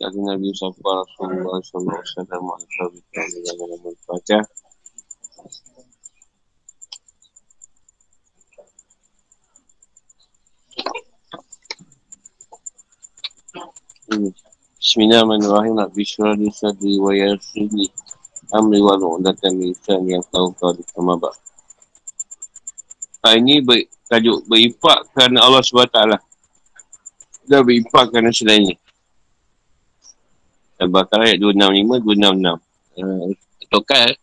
Dari Nabi Safar Rasulullah Sallallahu Alaihi Wasallam Al-Fatihah Al-Fatihah Bismillahirrahmanirrahim. Rabbi syurah li sadri wa yarsili amri wa nu'datan lisan yang tahu kau di kamabak. Ini ber, tajuk berimpak kerana Allah SWT. Dan berimpak kerana selainnya. Bakar ayat 265, 266. Uh, tokat.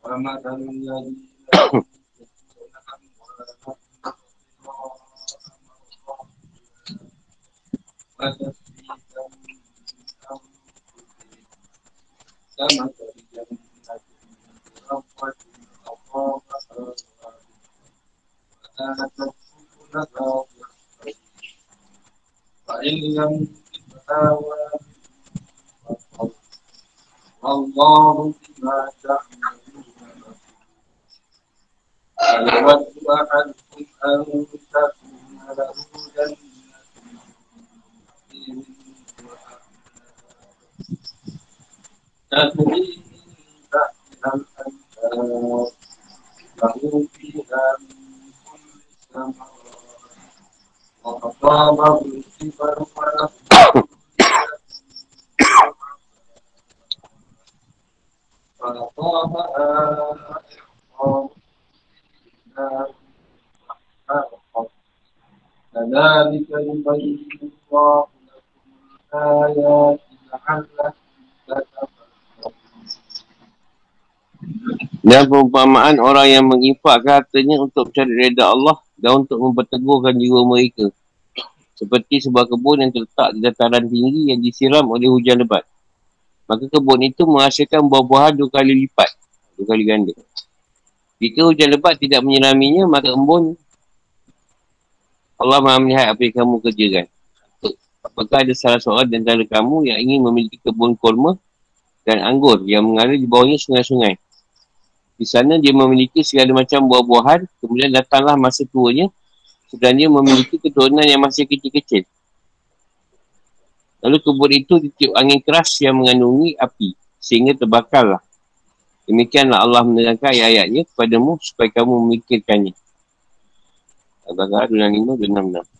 Bismillahirrahmanirrahim. رمضان الذي كما فإن لم تتاوى والله بما تعملون يود أحدكم أن تكون له جنة تجري من تحتها الأنهار له فيها من كل الثمرات وأصابه الكبر فله فأصابها إعصار كذلك يبين الله لكم الآيات لعلكم dan perumpamaan orang yang menginfakkan hartanya untuk mencari reda Allah dan untuk memperteguhkan jiwa mereka. Seperti sebuah kebun yang terletak di dataran tinggi yang disiram oleh hujan lebat. Maka kebun itu menghasilkan buah-buahan dua kali lipat. Dua kali ganda. Jika hujan lebat tidak menyiraminya, maka embun Allah maha melihat apa yang kamu kerjakan. Apakah ada salah seorang di antara kamu yang ingin memiliki kebun kurma dan anggur yang mengalir di bawahnya sungai-sungai. Di sana dia memiliki segala macam buah-buahan, kemudian datanglah masa tuanya, sedang dia memiliki keturunan yang masih kecil-kecil. Lalu kebun itu ditiup angin keras yang mengandungi api, sehingga terbakarlah. Demikianlah Allah menerangkan ayat-ayatnya kepadamu supaya kamu memikirkannya. Al-Baqarah 25, 26.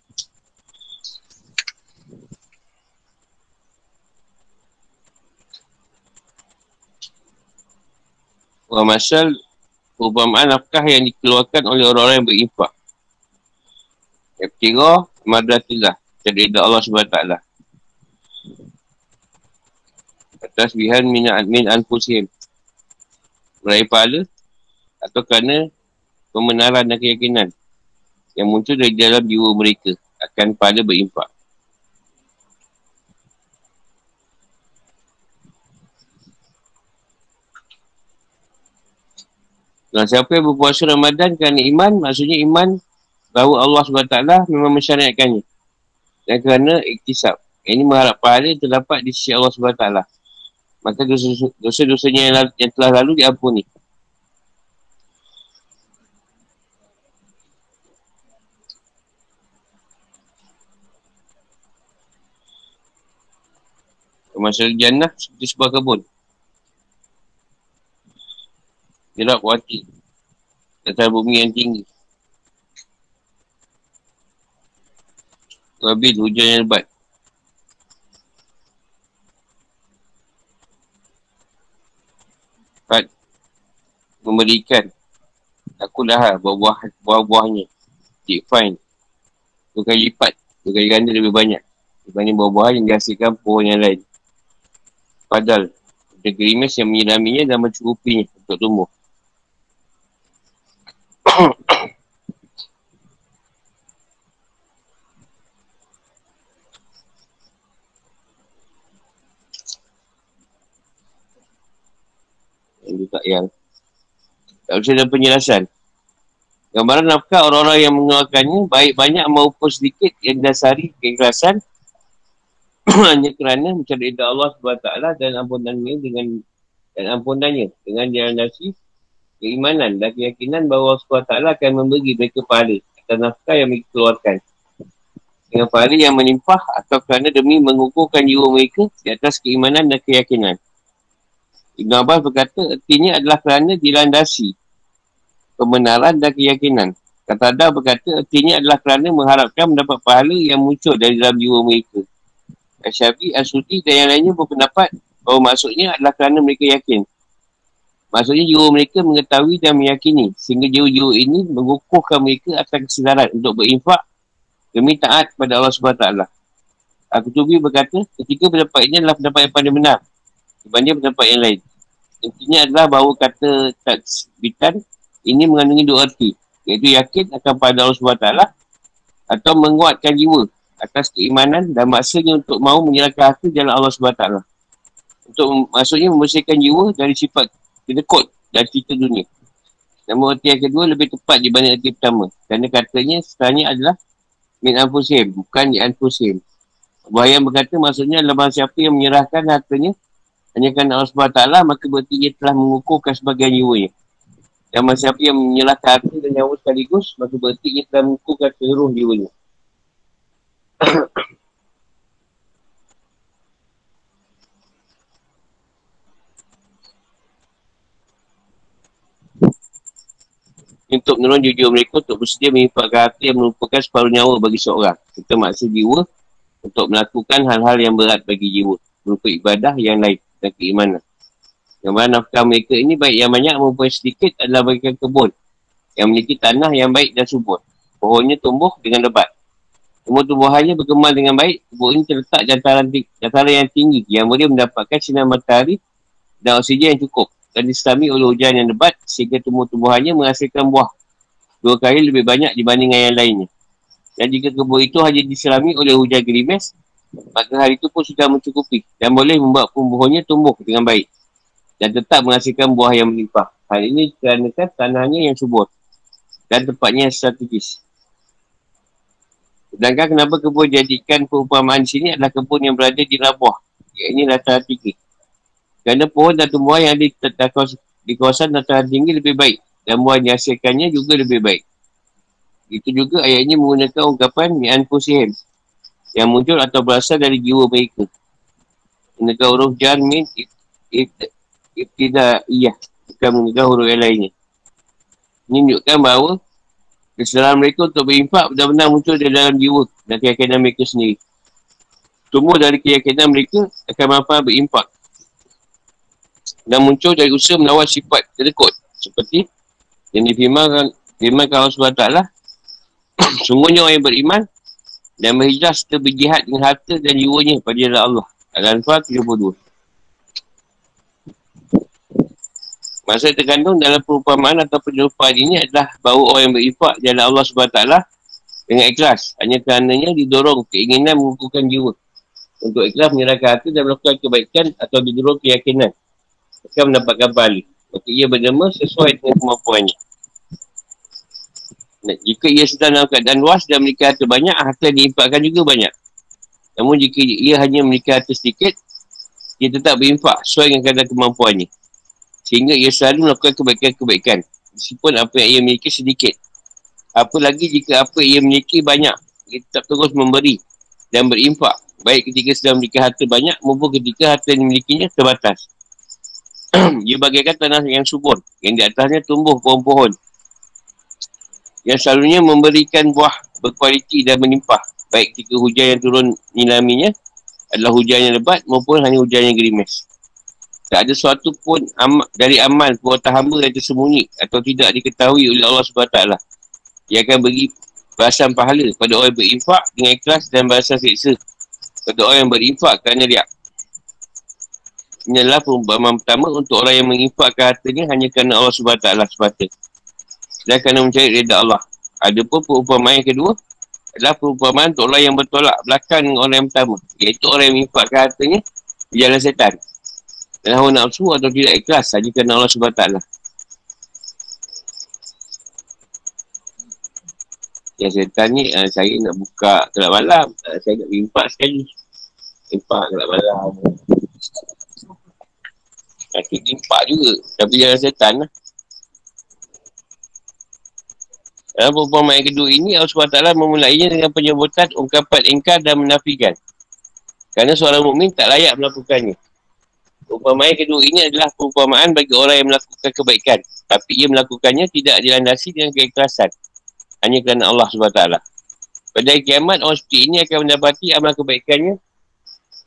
Wa masal perubahan nafkah yang dikeluarkan oleh orang-orang yang berinfak. Yang ketiga, madratillah. Jadi Allah SWT. Atas bihan min, min anfusihim meraih pahala atau kerana pembenaran dan keyakinan yang muncul dari dalam jiwa mereka akan pahala berimpak. Dan siapa yang berpuasa Ramadan kerana iman, maksudnya iman bahawa Allah SWT memang mensyariatkannya. Dan kerana iktisab. Ini mengharap pahala terdapat di sisi Allah SWT maka dosa-dosanya yang, yang telah lalu diampuni. Masalah jannah seperti sebuah kebun. Gelap kuati. Atas bumi yang tinggi. Wabil hujan yang lebat. dapat memberikan. Aku dah buah-buah buah-buahnya. Cik fine. Dua kali lipat. Dua kali ganda lebih banyak. Dibanding buah-buahan yang dihasilkan pohon yang lain. Padahal negeri mes yang menyiraminya dan mencukupinya untuk tumbuh Yang tak yang Tak usah ada penjelasan. Gambaran nafkah orang-orang yang mengeluarkannya Baik banyak maupun sedikit Yang dasari keikhlasan. Hanya kerana mencari Allah SWT Dan ampunannya dengan Dan ampunannya Dengan jalan nasi keimanan dan keyakinan bahawa Allah SWT akan memberi mereka pahala atas nafkah yang mereka keluarkan. Dengan pahala yang menimpah atau kerana demi mengukuhkan jiwa mereka di atas keimanan dan keyakinan. Ibn Abbas berkata, artinya adalah kerana dilandasi kebenaran dan keyakinan. Kata Ada berkata, artinya adalah kerana mengharapkan mendapat pahala yang muncul dari dalam jiwa mereka. Asyafi, Asuti dan yang lainnya berpendapat bahawa maksudnya adalah kerana mereka yakin Maksudnya jiwa mereka mengetahui dan meyakini sehingga jiwa-jiwa ini mengukuhkan mereka atas kesedaran untuk berinfak demi taat kepada Allah SWT. Al-Qutubi berkata, ketika pendapat ini adalah pendapat yang paling benar dibanding pendapat yang lain. Intinya adalah bahawa kata taksbitan ini mengandungi dua arti. Iaitu yakin akan pada Allah SWT atau menguatkan jiwa atas keimanan dan maksudnya untuk mahu menyerahkan hati jalan Allah SWT. Untuk maksudnya membersihkan jiwa dari sifat kena kod dan cerita dunia. Namun arti yang kedua lebih tepat dibanding arti pertama. Kerana katanya sebenarnya adalah min anfusim, bukan di anfusim. Bahaya berkata maksudnya adalah siapa yang menyerahkan hartanya hanya kerana Allah SWT, maka berarti dia telah mengukuhkan sebagian jiwanya. Dan masa siapa yang menyerahkan harta dan nyawa sekaligus, maka berarti dia telah mengukuhkan seluruh jiwanya. untuk menolong jujur mereka untuk bersedia menyifatkan hati yang merupakan separuh nyawa bagi seorang. Kita maksud jiwa untuk melakukan hal-hal yang berat bagi jiwa. Berupa ibadah yang lain dan keimanan. Yang mana nafkah mereka ini baik yang banyak maupun sedikit adalah bagian kebun. Yang memiliki tanah yang baik dan subur. Pohonnya tumbuh dengan lebat. Tumbuh-tumbuhannya berkembang dengan baik. Kebun ini terletak dataran, dataran yang tinggi yang boleh mendapatkan sinar matahari dan oksigen yang cukup dan diselami oleh hujan yang lebat sehingga tumbuh-tumbuhannya menghasilkan buah dua kali lebih banyak dibanding yang lainnya. Dan jika kebun itu hanya diselami oleh hujan gerimis, maka hari itu pun sudah mencukupi dan boleh membuat tumbuhannya tumbuh dengan baik dan tetap menghasilkan buah yang melimpah. Hal ini kerana tanahnya yang subur dan tempatnya strategis. Sedangkan kenapa kebun jadikan perumpamaan di sini adalah kebun yang berada di Rabuah. Ini latar tiga. Kerana pohon dan tumbuhan yang ada di kawasan dataran tinggi lebih baik. Dan buah yang dihasilkannya juga lebih baik. Itu juga ayat ini menggunakan ungkapan mi'an pusihim. Yang muncul atau berasal dari jiwa mereka. Menggunakan huruf jan min ibtidah iya. Bukan menggunakan huruf yang lainnya. Menunjukkan bahawa kesalahan mereka untuk berinfak benar-benar muncul dari dalam jiwa dan keyakinan mereka sendiri. Tumbuh dari keyakinan mereka akan mampu berinfak dan muncul dari usaha melawan sifat kedekut. Seperti yang difirmankan firmankan Allah SWT sungguhnya orang yang beriman dan berhijrah serta berjihad dengan harta dan jiwanya pada jalan Allah. Al-Anfal 32. Maksud terkandung dalam perumpamaan atau penyerupaan ini adalah bahawa orang yang berinfak jalan Allah SWT dengan ikhlas. Hanya kerananya didorong keinginan mengukuhkan jiwa. Untuk ikhlas menyerahkan harta dan melakukan kebaikan atau didorong keyakinan akan mendapatkan pahala. Maka ia bernama sesuai dengan kemampuannya. Nah, jika ia sedang dalam keadaan luas dan memiliki harta banyak, harta yang diimpakkan juga banyak. Namun jika ia hanya memiliki harta sedikit, ia tetap berinfak sesuai dengan kadar kemampuannya. Sehingga ia selalu melakukan kebaikan-kebaikan. Meskipun apa yang ia miliki sedikit. Apa lagi jika apa yang ia miliki banyak, ia tetap terus memberi dan berinfak. Baik ketika sedang memiliki harta banyak maupun ketika harta yang dimilikinya terbatas. ia bagaikan tanah yang subur yang di atasnya tumbuh pohon-pohon. Yang selalunya memberikan buah berkualiti dan menimpah baik ketika hujan yang turun nilaminya adalah hujan yang lebat maupun hanya hujan yang gerimis. Tak ada sesuatu pun am- dari amal perbuatan hamba yang tersembunyi atau tidak diketahui oleh Allah SWT ia akan beri balasan pahala pada orang berinfak dengan ikhlas dan balasan seksa pada orang yang berinfak kerana riak ini adalah perumpamaan pertama untuk orang yang menginfakkan hartanya hanya kerana Allah SWT semata. Dan kerana mencari reda Allah. Ada pun perumpamaan yang kedua adalah perumpamaan untuk orang yang bertolak belakang dengan orang yang pertama. Iaitu orang yang menginfakkan hartanya di jalan setan. Dan hawa nafsu atau tidak ikhlas hanya kerana Allah SWT. Ya setan ni uh, saya nak buka kelab malam. Uh, saya nak impak sekali. Impak kelab malam. Nanti impak juga. Tapi jangan setan lah. Dalam perumpamaan yang kedua ini, Allah SWT memulainya dengan penyebutan ungkapan ingkar dan menafikan. Kerana seorang mukmin tak layak melakukannya. Perumpamaan kedua ini adalah perumpamaan bagi orang yang melakukan kebaikan. Tapi ia melakukannya tidak dilandasi dengan keikhlasan. Hanya kerana Allah SWT. Pada kiamat, orang seperti ini akan mendapati amal kebaikannya.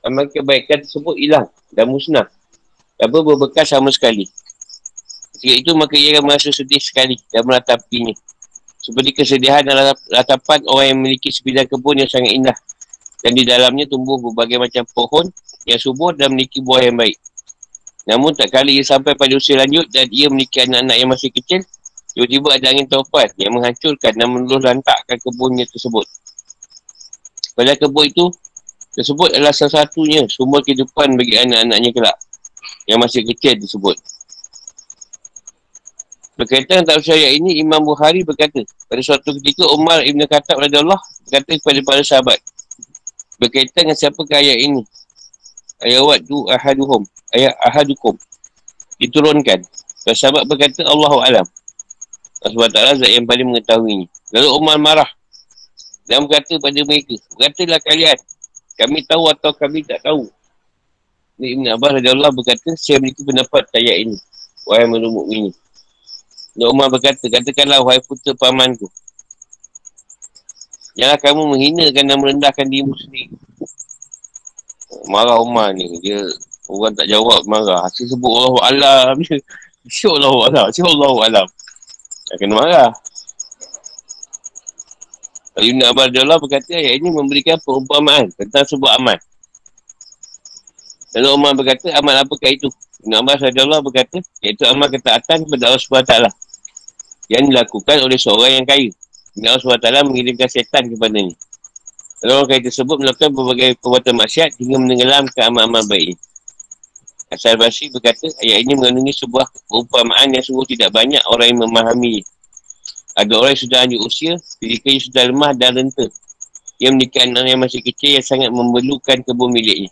Amal kebaikan tersebut hilang dan musnah. Apa berbekas sama sekali. Ketika itu maka ia akan merasa sedih sekali dan meratapinya. Seperti kesedihan dalam ratapan orang yang memiliki sebidang kebun yang sangat indah. Dan di dalamnya tumbuh berbagai macam pohon yang subur dan memiliki buah yang baik. Namun tak kali ia sampai pada usia lanjut dan ia memiliki anak-anak yang masih kecil, tiba-tiba ada angin taufan yang menghancurkan dan meluluh lantakkan kebunnya tersebut. Pada kebun itu, tersebut adalah salah satunya sumber kehidupan bagi anak-anaknya kelak yang masih kecil tersebut. Berkaitan dengan tafsir ayat ini, Imam Bukhari berkata, pada suatu ketika Umar Ibn Khattab Allah berkata kepada para sahabat, berkaitan dengan siapa ayat ini, ayat waktu ahaduhum, ayat ahadukum, diturunkan. Para sahabat berkata, Allahu Alam. Allah SWT yang paling mengetahuinya. Lalu Umar marah dan berkata pada mereka, berkatalah kalian, kami tahu atau kami tak tahu. Ibn Abbas Allah berkata, saya memiliki pendapat ayat ini. Wahai menurut ini. Dan Umar berkata, katakanlah wahai putera pamanku. Jangan kamu menghinakan dan merendahkan dirimu sendiri. Marah Umar ni. Dia orang tak jawab marah. Asyik sebut Allah Alam. Asyik Allah Alam. Asyik Allah Alam. Tak kena marah. Ibn Abbas Allah berkata ayat ini memberikan perumpamaan tentang sebuah amal. Lalu Umar berkata, amal apakah itu? Ibn Abbas Allah berkata, iaitu amal ketaatan kepada Allah SWT yang dilakukan oleh seorang yang kaya. Dan Allah SWT mengirimkan setan kepadanya. Lalu orang kaya tersebut melakukan berbagai perbuatan maksiat hingga menenggelamkan amal-amal baik. Asal Basri berkata, ayat ini mengandungi sebuah perumpamaan yang sungguh tidak banyak orang yang memahami. Ada orang yang sudah lanjut usia, fizikanya sudah lemah dan renta. Ia menikah anak yang masih kecil yang sangat memerlukan kebun miliknya.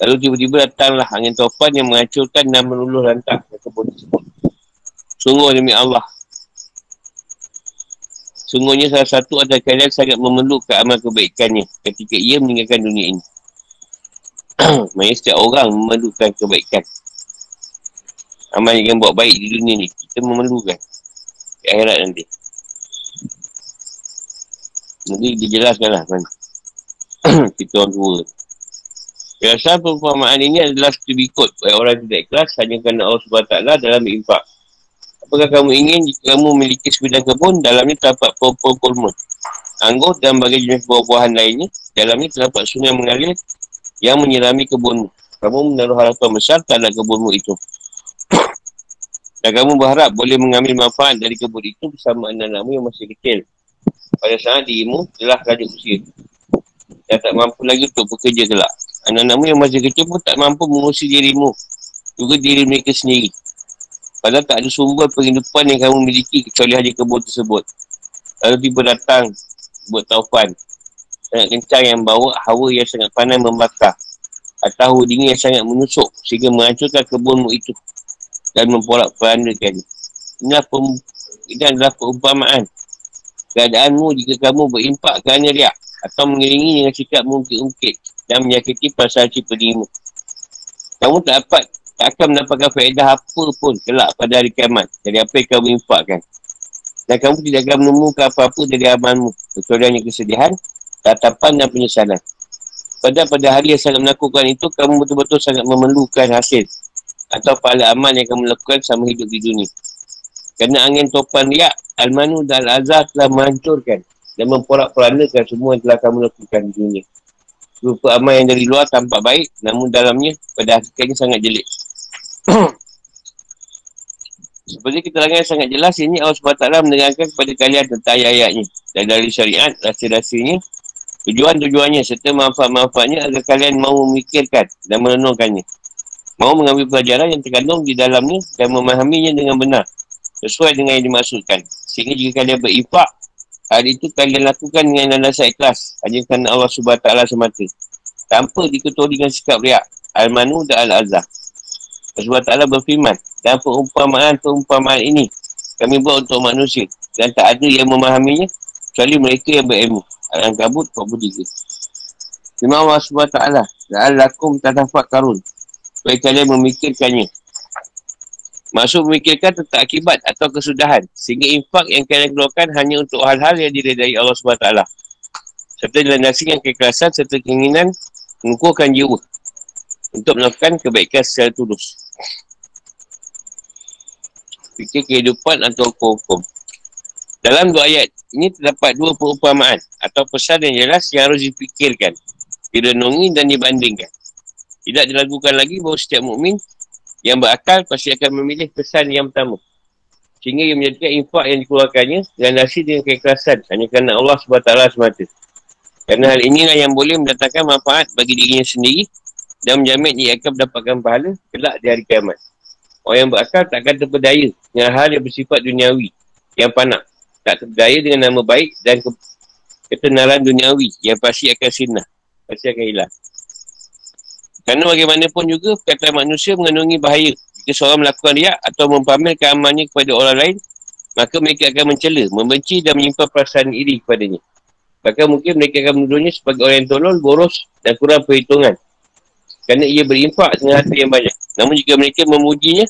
Lalu tiba-tiba datanglah angin topan yang menghancurkan dan meluluh lantak kebun tersebut. Sungguh demi Allah, Sungguhnya salah satu adalah kalian sangat memerlukan amal kebaikannya ketika ia meninggalkan dunia ini. Maksudnya setiap orang memerlukan kebaikan. Amal yang buat baik di dunia ni, kita memerlukan. Di akhirat nanti. Nanti dijelaskan lah kan. kita orang tua. Biasa perumpamaan ini adalah seperti berikut. Orang tidak ikhlas hanya kerana Allah SWT dalam impak. Apakah kamu ingin jika kamu memiliki sebidang kebun, dalamnya terdapat pohon-pohon kurma, anggur dan bagai jenis buah-buahan lainnya, dalamnya terdapat sungai mengalir yang menyirami kebunmu. Kamu menaruh harapan besar terhadap kebunmu itu. dan kamu berharap boleh mengambil manfaat dari kebun itu bersama anak-anakmu yang masih kecil. Pada saat dirimu telah lanjut usia. Dan tak mampu lagi untuk bekerja kelak. Anak-anakmu yang masih kecil pun tak mampu mengurusi dirimu. Juga diri mereka sendiri. Padahal tak ada sumber penghidupan yang kamu miliki kecuali hanya kebun tersebut. Lalu tiba datang buat taufan. Sangat kencang yang bawa hawa yang sangat panas membakar. Atau dingin yang sangat menusuk sehingga menghancurkan kebunmu itu. Dan memporak perandakan. Inilah pem, ini adalah perumpamaan. Keadaanmu jika kamu berimpak kerana riak. Atau mengiringi dengan sikap mungkit-ungkit. Dan menyakiti perasaan cipta dirimu. Kamu tak dapat tak akan mendapatkan faedah apa pun kelak pada hari kiamat dari apa yang kamu infakkan. Dan kamu tidak akan menemukan apa-apa dari amalmu kecuali hanya kesedihan, tatapan dan penyesalan. Pada pada hari yang sangat melakukan itu, kamu betul-betul sangat memerlukan hasil atau pahala amal yang kamu lakukan sama hidup di dunia. Kerana angin topan riak, Al-Manu dan Al-Azhar telah menghancurkan dan memporak-porandakan semua yang telah kamu lakukan di dunia. Rupa amal yang dari luar tampak baik, namun dalamnya pada hakikatnya sangat jelek. Seperti kita yang sangat jelas ini Allah SWT menerangkan kepada kalian tentang ayat-ayatnya. Dan dari syariat, rasa-rasanya, tujuan-tujuannya serta manfaat-manfaatnya agar kalian mahu memikirkan dan merenungkannya. Mahu mengambil pelajaran yang terkandung di dalamnya dan memahaminya dengan benar. Sesuai dengan yang dimaksudkan. Sehingga jika kalian berimpak, hal itu kalian lakukan dengan alasan ikhlas. Hanya kerana Allah SWT semata. Tanpa diketuai dengan sikap riak. Al-Manu dan Al-Azhar. Allah Ta'ala berfirman dan perumpamaan-perumpamaan ini kami buat untuk manusia dan tak ada yang memahaminya kecuali mereka yang berilmu. Al-Ankabut 43. Firman Allah SWT. La'allakum tadafak karun. Supaya kalian memikirkannya. Maksud memikirkan tentang akibat atau kesudahan. Sehingga infak yang kalian keluarkan hanya untuk hal-hal yang diredai Allah SWT. Serta dilandasi yang kekerasan serta keinginan mengukuhkan jiwa. Untuk melakukan kebaikan secara tulus. Fikir kehidupan atau hukum-hukum. Dalam dua ayat, ini terdapat dua perumpamaan atau pesan yang jelas yang harus dipikirkan, direnungi dan dibandingkan. Tidak diragukan lagi bahawa setiap mukmin yang berakal pasti akan memilih pesan yang pertama. Sehingga ia menjadikan infak yang dikeluarkannya dan nasi dengan keikhlasan hanya kerana Allah SWT semata. Kerana hal inilah yang boleh mendatangkan manfaat bagi dirinya sendiri dan menjamin ia akan mendapatkan pahala kelak di hari kiamat. Orang yang berakal takkan terpedaya dengan hal yang bersifat duniawi yang panak tak terdaya dengan nama baik dan ke- ketenaran duniawi yang pasti akan sinah. Pasti akan hilang. Kerana bagaimanapun juga perkataan manusia mengandungi bahaya. Jika seorang melakukan riak atau mempamerkan amalnya kepada orang lain, maka mereka akan mencela, membenci dan menyimpan perasaan iri kepadanya. Bahkan mungkin mereka akan menuduhnya sebagai orang yang tolol, boros dan kurang perhitungan. Kerana ia berimpak dengan harta yang banyak. Namun jika mereka memujinya,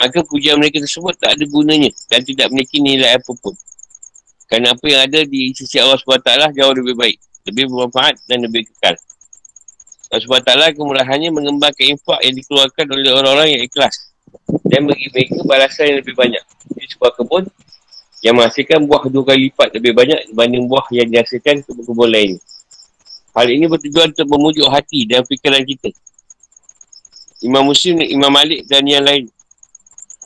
maka pujian mereka tersebut tak ada gunanya dan tidak memiliki nilai apapun. Kerana apa yang ada di sisi Allah SWT jauh lebih baik. Lebih bermanfaat dan lebih kekal. Allah SWT kemurahannya mengembangkan infak yang dikeluarkan oleh orang-orang yang ikhlas. Dan bagi mereka balasan yang lebih banyak. Di sebuah kebun yang menghasilkan buah dua kali lipat lebih banyak dibanding buah yang dihasilkan kebun-kebun lain. Hal ini bertujuan untuk memujuk hati dan fikiran kita. Imam Muslim, Imam Malik dan yang lain.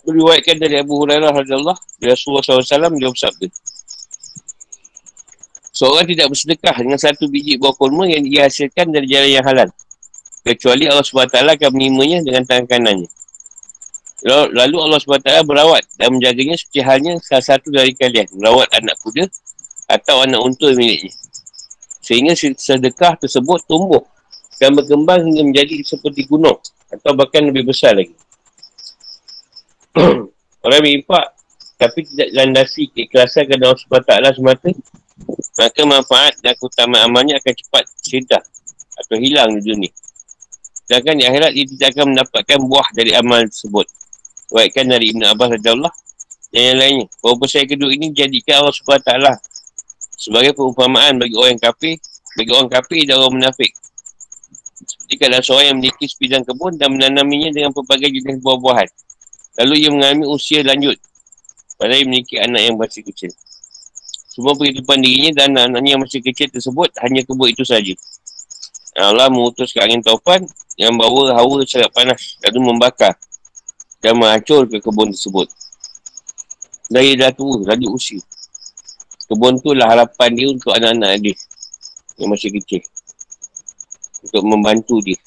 Beriwayatkan dari Abu Hurairah radhiyallahu Rasulullah SAW dia bersabda. Seorang tidak bersedekah dengan satu biji buah kurma yang dihasilkan dari jalan yang halal. Kecuali Allah SWT akan menerimanya dengan tangan kanannya. Lalu Allah SWT berawat dan menjaganya seperti halnya salah satu dari kalian. Merawat anak kuda atau anak unta miliknya. Sehingga sedekah tersebut tumbuh dan berkembang hingga menjadi seperti gunung atau bahkan lebih besar lagi. Orang berimpak tapi tidak landasi keikhlasan kerana Allah SWT semata maka manfaat dan keutamaan amalnya akan cepat sedar atau hilang di dunia. Sedangkan di akhirat dia tidak akan mendapatkan buah dari amal tersebut. Baikkan dari Ibn Abbas Rasulullah dan yang lainnya. Bahawa pesan kedua ini jadikan Allah SWT sebagai perumpamaan bagi orang kafir, bagi orang kafir dan orang munafik. Seperti kalau seorang yang memiliki sebidang kebun dan menanaminya dengan pelbagai jenis buah-buahan. Lalu ia mengalami usia lanjut. Padahal ia memiliki anak yang masih kecil. Semua kehidupan dirinya dan anak-anaknya yang masih kecil tersebut hanya kebun itu saja. Allah mengutus ke angin taufan yang bawa hawa sangat panas lalu membakar dan menghancur ke kebun tersebut. Dari dah tua, dari usia. Kebun tu lah harapan dia untuk anak-anak dia yang masih kecil. Untuk membantu dia.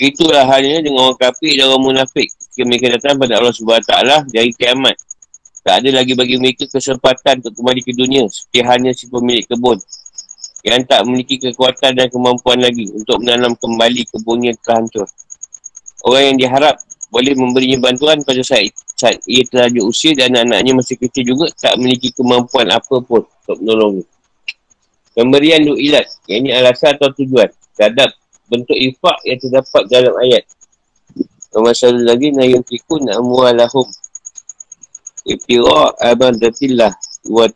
Itulah halnya dengan orang kafir dan orang munafik. Mereka datang pada Allah SWT dari kiamat. Tak ada lagi bagi mereka kesempatan untuk kembali ke dunia seperti hanya si pemilik kebun yang tak memiliki kekuatan dan kemampuan lagi untuk menanam kembali kebunnya telah hancur. Orang yang diharap boleh memberinya bantuan pada saat, saat ia terlanjur usia dan anak-anaknya masih kecil juga tak memiliki kemampuan apa pun untuk menolongnya. Pemberian duk ilat, yang ini alasan atau tujuan terhadap bentuk ifak yang terdapat dalam ayat. Masalah lagi na yunfikun amwalahum Iftira abadatillah Wat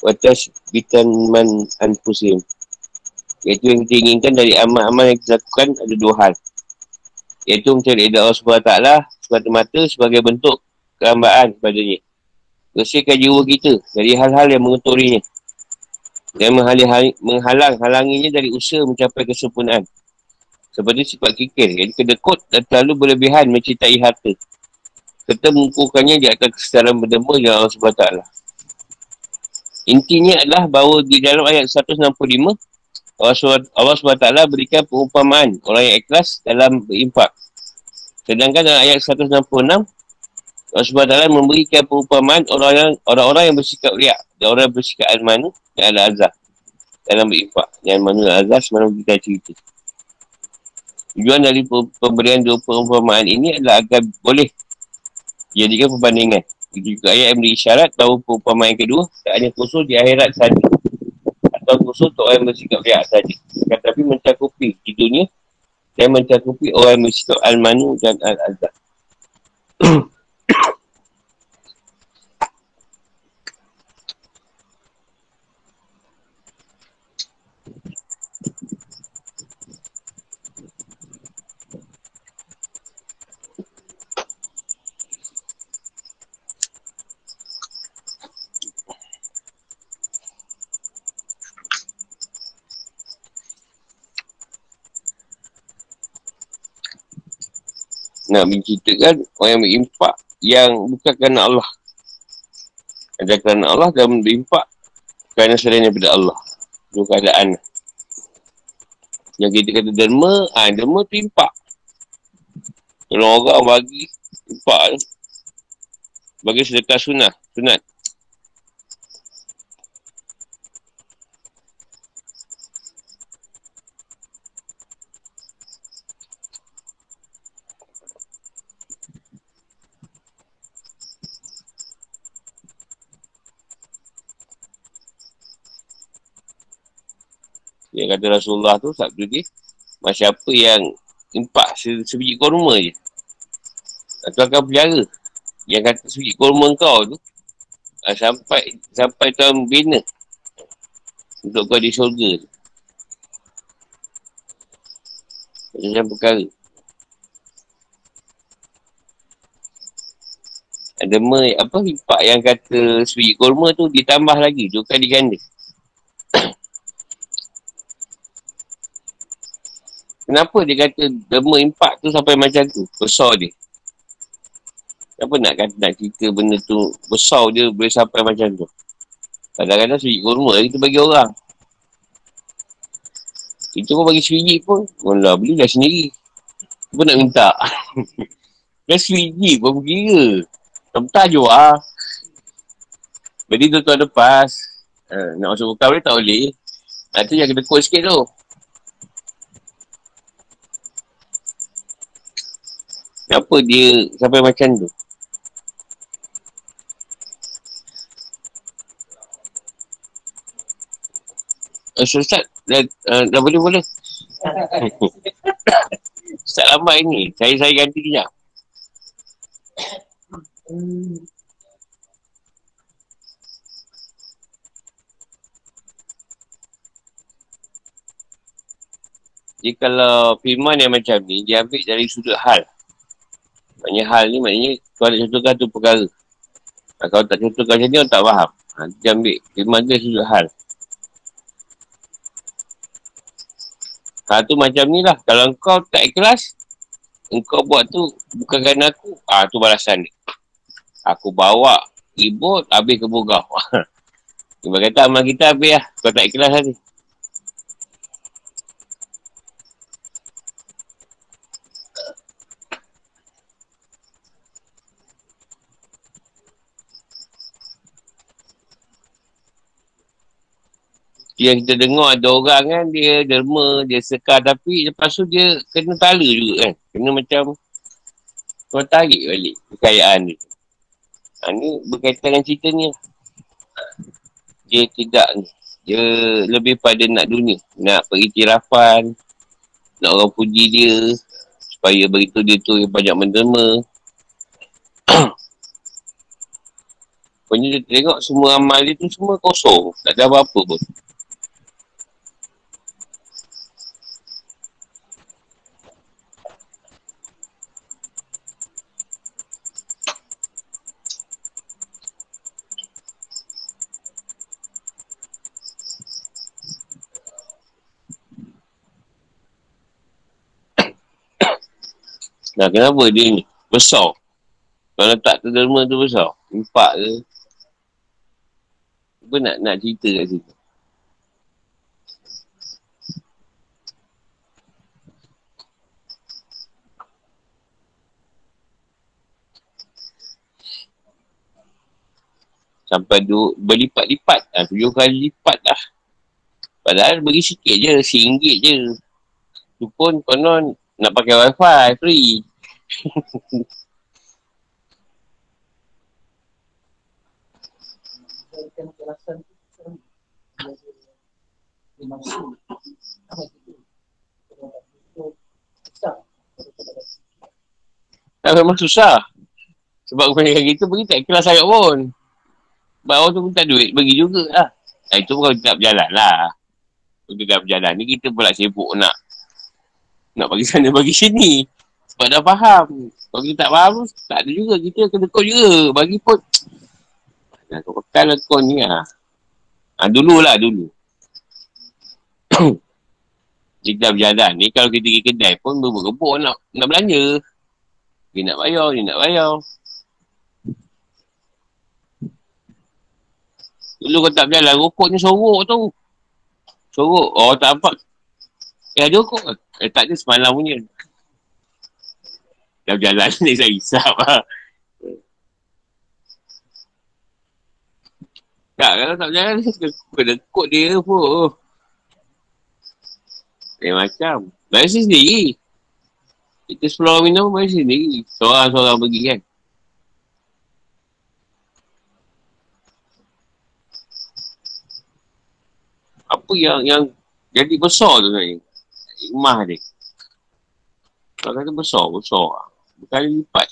Watas bitan man anfusim Iaitu yang kita inginkan dari amal-amal yang kita lakukan ada dua hal. Iaitu mencari edah Allah SWT Semata-mata sebagai bentuk kehambaan kepadanya Bersihkan jiwa kita dari hal-hal yang mengotorinya Dan menghalang-halanginya dari usaha mencapai kesempurnaan. Seperti sifat kikir Jadi kedekut dan terlalu berlebihan mencintai harta serta mengukuhkannya di atas kesedaran berdemur dengan Allah SWT. Intinya adalah bahawa di dalam ayat 165, Allah SWT berikan perumpamaan orang yang ikhlas dalam berimpak. Sedangkan dalam ayat 166, Allah SWT memberikan perumpamaan orang-orang, orang-orang yang bersikap riak dan orang yang bersikap al-manu dan al-azhar dalam berimpak. Yang mana al-azhar semalam kita cerita. Tujuan dari pemberian dua perumpamaan ini adalah agar boleh Jadikan perbandingan. Juga ayat yang beri syarat tahu perumpamaan yang kedua. Tak hanya khusus di akhirat saja. Atau khusus untuk orang yang bersikap lihat saja. Tetapi mencakupi di dunia. Dan mencakupi orang yang bersikap al-manu dan al-azab. nak menceritakan orang yang berimpak yang bukan kerana Allah. Ada kerana Allah dan berimpak kerana selain daripada Allah. Itu keadaan. Yang kita kata derma, ha, derma tu impak. Kalau orang bagi impak bagi sedekah sunnah, sunat. Kata Rasulullah tu sabda dia macam apa yang impak se sebiji korma je. Atau akan pelihara. Yang kata sebiji korma kau tu uh, sampai sampai tahun bina untuk kau di syurga tu. Macam perkara. Ada apa impak yang kata sebiji korma tu ditambah lagi. Dua kali Kenapa dia kata derma impak tu sampai macam tu? Besar dia. Kenapa nak kata nak cerita benda tu besar dia boleh sampai macam tu? Kadang-kadang sejik kurma kita bagi orang. Itu pun bagi sejik pun. Mula beli dah sendiri. Apa nak minta? Dah sejik pun kira. Tak betah je lah. Jadi tu tuan lepas. Uh, nak masuk buka boleh tak boleh. Nanti yang kena kod sikit tu. Kenapa dia sampai macam tu? Uh, Ustaz, dah, uh, dah boleh boleh. Ustaz lambat ini. Saya saya ganti kejap. Jadi kalau firman yang macam ni, dia ambil dari sudut hal. Maknanya hal ni maknanya kau nak contohkan tu perkara. Ha, kalau tak contohkan macam ni orang tak faham. Ha, dia ambil firman dia sudut hal. Ha, tu macam ni lah. Kalau kau tak ikhlas, engkau buat tu bukan kerana aku. Ha, tu balasan dia. Aku bawa ribut habis ke bugau. Dia kata amal kita habis lah. Kau tak ikhlas tadi. Yang kita dengar ada orang kan dia derma, dia sekar tapi lepas tu dia kena tala juga kan. Kena macam kau tarik balik kekayaan dia. Ha, ni berkaitan dengan cerita ni lah. Dia tidak ni. Dia lebih pada nak dunia. Nak periktirafan. Nak orang puji dia. Supaya beritahu dia tu yang banyak menderma. Pokoknya dia tengok semua amal dia tu semua kosong. Tak ada apa-apa pun. Nah, kenapa dia ni? Besar. Kalau tak terderma tu besar. Empat ke? Apa nak, nak cerita kat situ? Sampai du, berlipat-lipat. Ha, tujuh kali lipat dah. Padahal beri sikit je. RM1 je. Tu pun konon nak pakai wifi free. Tak memang susah Sebab kebanyakan kita pergi tak kelas sangat pun. Sebab orang tu pun tak duit Bagi juga lah. Nah, Itu pun kalau tak berjalan lah. Kalau tak berjalan ni kita pula sibuk nak Nak bagi sana bagi sini. Sebab dah faham. Kalau kita tak faham, tak ada juga. Kita kena kau juga. Bagi pun. Nah, kau pekan lah kau ni lah. Ha, dululah, dulu. kita berjalan ni, kalau kita pergi kedai pun, berbuk-berbuk nak, nak belanja. Dia nak bayar, dia nak bayar. Dulu kau tak berjalan, rokok ni sorok tu. Sorok. Oh, tak nampak. Eh, ada rokok? Eh, tak ada semalam punya. Dah berjalan ni, saya hisap lah. Tak, kalau tak berjalan, kena kod dia pun. Eh, macam. Biasa sendiri. Kita sepuluh minum pun macam sendiri. Seorang-seorang pergi kan. Apa yang yang jadi besar tu sebenarnya? Imah dia. Kalau kata besar, besar. Bukan lipat.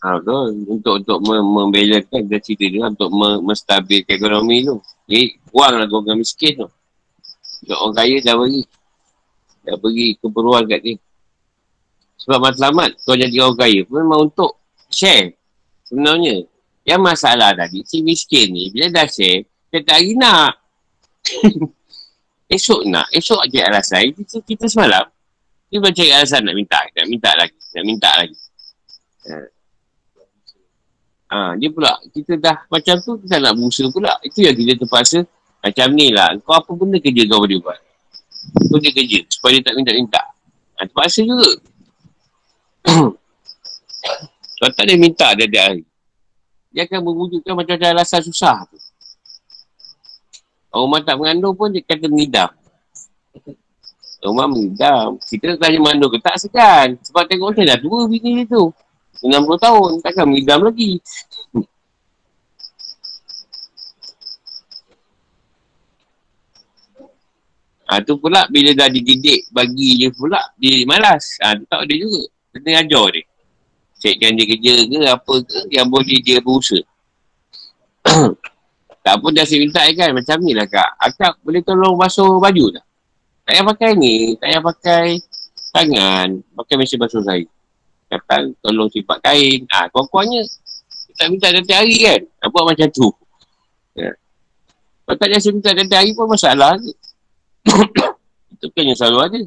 Ha, tu, untuk untuk membelakan dia cerita dia untuk menstabilkan ekonomi tu. Jadi, wang lah orang miskin tu. Untuk orang kaya dah bagi. Dah bagi keperluan kat dia. Sebab matlamat kau jadi orang kaya pun memang untuk share. Sebenarnya. Yang masalah tadi, si miskin ni, bila dah share, dia tak lagi nak. esok nak, esok aja alasan. Kita, kita semalam, dia baca alasan nak minta, nak minta lagi, nak minta lagi. Ha. Ha, dia pula, kita dah macam tu, kita nak berusaha pula. Itu yang kita terpaksa, macam ni lah. Kau apa benda kerja kau boleh buat? Kau dia kerja, supaya dia tak minta-minta. Ha, terpaksa juga. Kalau tak dia minta dia ada hari. Dia akan berwujudkan macam ada alasan susah tu. Orang tak mengandung pun dia kata mengidam. Rumah mengidam. Kita tanya mandul ke tak segan. Sebab tengok macam dah dua bini dia tu. 60 tahun. Takkan mengidam lagi. Ha, tu pula bila dah dididik bagi dia pula, dia malas. Ha, tu tak ada juga. Kena ajar dia. Cekkan dia kerja ke apa ke yang boleh dia berusaha. tak pun dah saya minta kan macam ni lah kak. Akak boleh tolong basuh baju tak? Tak payah pakai ni. Tak payah pakai tangan. Pakai mesin basuh saya. Kata tolong simpat kain. Ah, ha, kurang-kurangnya. Tak minta tiap hari kan. Tak buat macam tu. Ya. Kalau tak biasa minta tiap hari pun masalah ke. Itu kan yang selalu ada.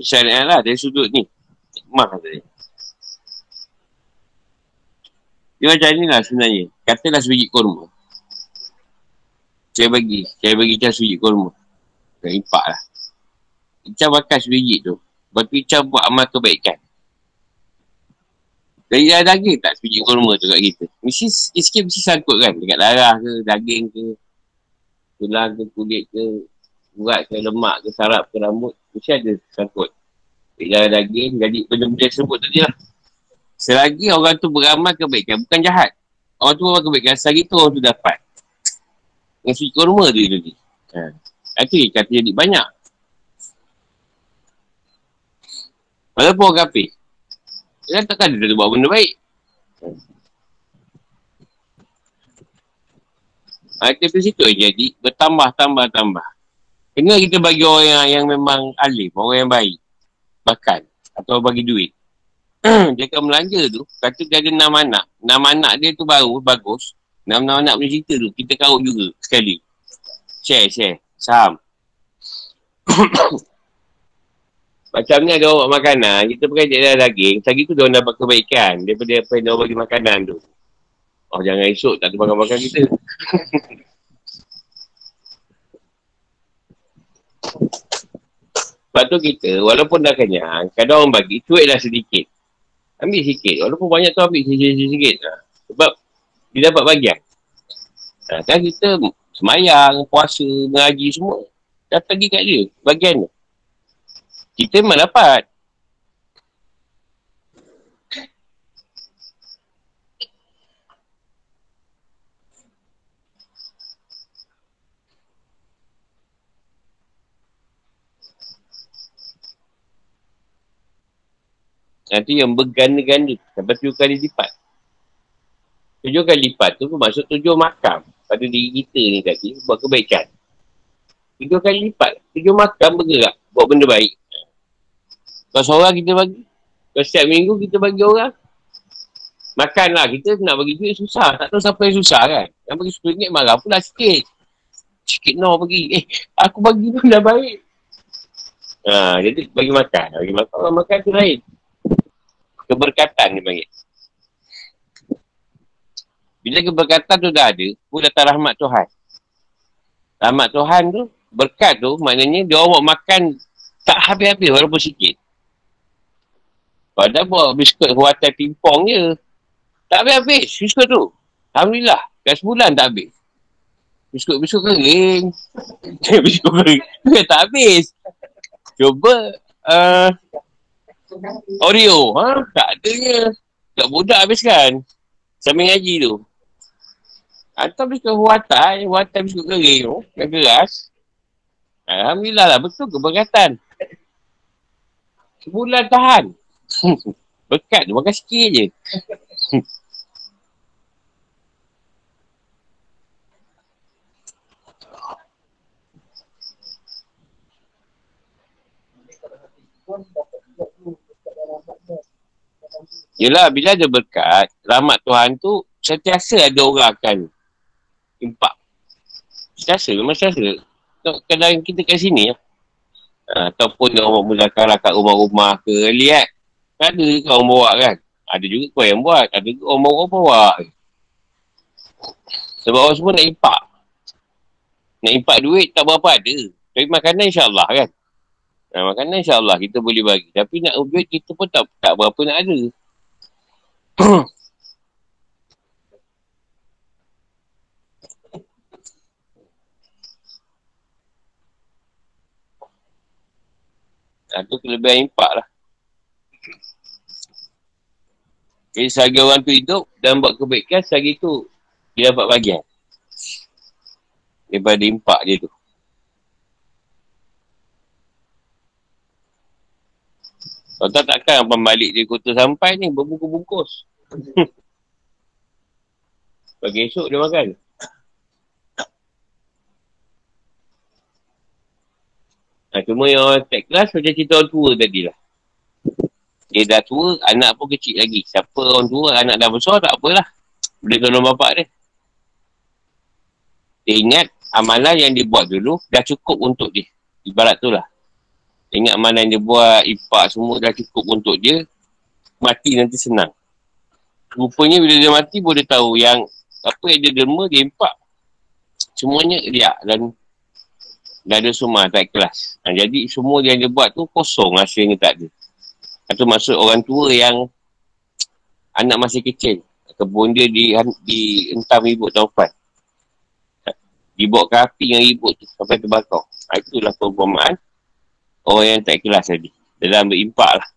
Syariat lah dari sudut ni. Hikmah tadi. Dia macam ni lah sebenarnya. Katalah sebiji kurma. Saya bagi. Saya bagi Icah sebiji kurma. Dan impak lah. Icah makan sebiji tu. Lepas tu Icah buat amal kebaikan. Dari darah daging tak sebiji kurma tu kat kita. Mesti sikit-sikit mesti sangkut kan. Dekat darah ke, daging ke, tulang ke, kulit ke, urat ke, lemak ke, sarap ke, rambut. Mesti ada sangkut. Dari darah daging, jadi benda-benda sebut tadi lah. Selagi orang tu beramal kebaikan, bukan jahat. Orang tu beramal kebaikan, selagi tu orang tu dapat. Yang suci kurma tu tadi. Ha. Itu kata jadi banyak. Walaupun orang kapir. Dia takkan dia buat benda baik. Ha, itu situ jadi bertambah, tambah, tambah. Kena kita bagi orang yang, yang memang alim, orang yang baik. Bahkan. Atau bagi duit. dia akan melanja tu, kata dia ada enam anak. Enam anak dia tu baru, bagus. Enam-enam anak punya cerita tu, kita kawut juga sekali. Share, share. Saham. Macam ni ada orang makanan, kita pakai dia daging, lagi tu dia orang dapat kebaikan daripada apa yang dia bagi makanan tu. Oh jangan esok tak ada makan-makan kita. Sebab tu kita, walaupun dah kenyang, kadang orang bagi, cuik dah sedikit. Ambil sikit. Walaupun banyak tu ambil sikit-sikit. Ha. Sebab dia dapat bagian. Ha, kan kita semayang, puasa, mengaji semua. Dah pergi kat dia, bagian tu. Kita memang dapat. Nanti yang berganda-ganda sampai tujuh kali lipat. Tujuh kali lipat tu maksud tujuh makam pada diri kita ni tadi buat kebaikan. Tujuh kali lipat. Tujuh makam bergerak buat benda baik. Kalau seorang kita bagi. Kalau setiap minggu kita bagi orang. Makanlah. Kita nak bagi duit susah. Tak tahu siapa yang susah kan. Yang bagi RM10 marah pula sikit. Sikit no bagi. Eh, aku bagi pun dah baik. Ha, jadi bagi makan. Bagi makan. Orang makan tu lain keberkatan dia panggil. Bila keberkatan tu dah ada, pun datang rahmat Tuhan. Rahmat Tuhan tu, berkat tu, maknanya dia orang makan tak habis-habis walaupun sikit. Padahal buat biskut kuatan timpong je. Tak habis-habis biskut tu. Alhamdulillah. Kat sebulan tak habis. Biskut-biskut kering. biskut kering. tak habis. Cuba uh, Oreo. Ha? Tak ada je. Tak budak habiskan. Sambil ngaji tu. Atau biskut huatan. Huatan biskut kering tu. Yang keras. Alhamdulillah lah. Betul keberkatan. Sebulan tahan. Berkat tu. Makan sikit je. Yelah, bila ada berkat, rahmat Tuhan tu, sentiasa ada orang akan impak. Sentiasa, memang sentiasa. Kadang kita kat sini, ya. ataupun orang mulakan kat rumah-rumah ke, lihat. Ada juga orang bawa kan. Ada juga kau yang buat. Ada juga orang bawa bawa. Sebab orang semua nak impak. Nak impak duit tak berapa ada. Tapi makanan insyaAllah kan. Nah, makanan insyaAllah kita boleh bagi. Tapi nak duit kita pun tak, tak berapa nak ada. Nah, tu kelebihan impak lah. Jadi selagi orang tu hidup dan buat kebaikan, selagi tu dia dapat bagian. Daripada impak dia tu. Kalau tak takkan abang balik dia kota sampai ni berbungkus-bungkus. Pagi esok dia makan. Nah, cuma yang tak kelas macam cerita orang tua tadi lah. Dia dah tua, anak pun kecil lagi. Siapa orang tua, anak dah besar, tak apalah. Boleh tolong bapak dia. Dia ingat amalan yang dia buat dulu dah cukup untuk dia. Ibarat tu lah. Ingat mana yang dia buat, ipak semua dah cukup untuk dia. Mati nanti senang. Rupanya bila dia mati boleh tahu yang apa yang dia derma, dia impak. Semuanya riak dan dah ada semua tak kelas. Ha, jadi semua yang dia buat tu kosong hasilnya tak ada. Itu maksud orang tua yang anak masih kecil. Kebun dia di, di entam ibu taufan. Dibawa ke api dengan ibu tu sampai terbakar. Ha, itulah perumpamaan orang yang tak ikhlas tadi. Dalam berimpak lah.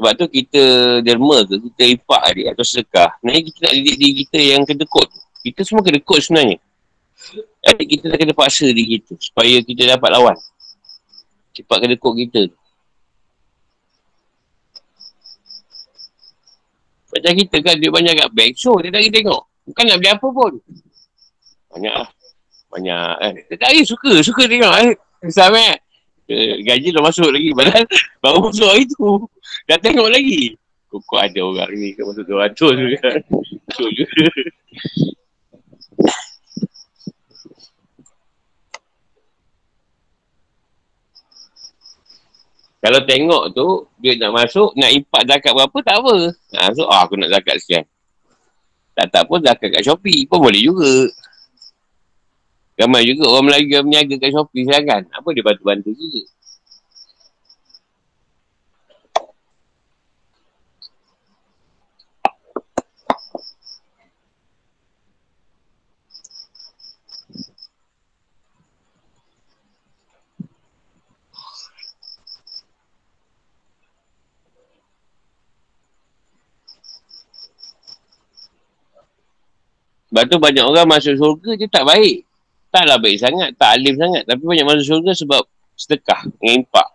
Sebab tu kita derma ke, kita impak adik atau sedekah. Sebenarnya kita nak didik diri kita yang kedekut. Kita semua kedekut sebenarnya. Adik kita dah kena paksa diri kita supaya kita dapat lawan. Cepat kedekut kita tu. Macam kita kan duit banyak kat bank. So, dia tak tengok. Bukan nak beli apa pun. Banyak lah. Banyak eh. Dia tak suka. Suka tengok eh. Sama eh. Gaji dah masuk lagi. Padahal baru masuk hari tu. Dah tengok lagi. Kok ada orang ni. Kau masuk 200 juga. So juga. Kalau tengok tu, dia nak masuk, nak impak zakat berapa, tak apa. Ha, so, oh, aku nak zakat sekian. Tak tak pun zakat kat Shopee pun boleh juga. Ramai juga orang Melayu yang berniaga kat Shopee sekarang. Apa dia bantu-bantu juga. Sebab tu banyak orang masuk syurga je tak baik. Taklah baik sangat, tak alim sangat. Tapi banyak masuk syurga sebab sedekah dengan impak.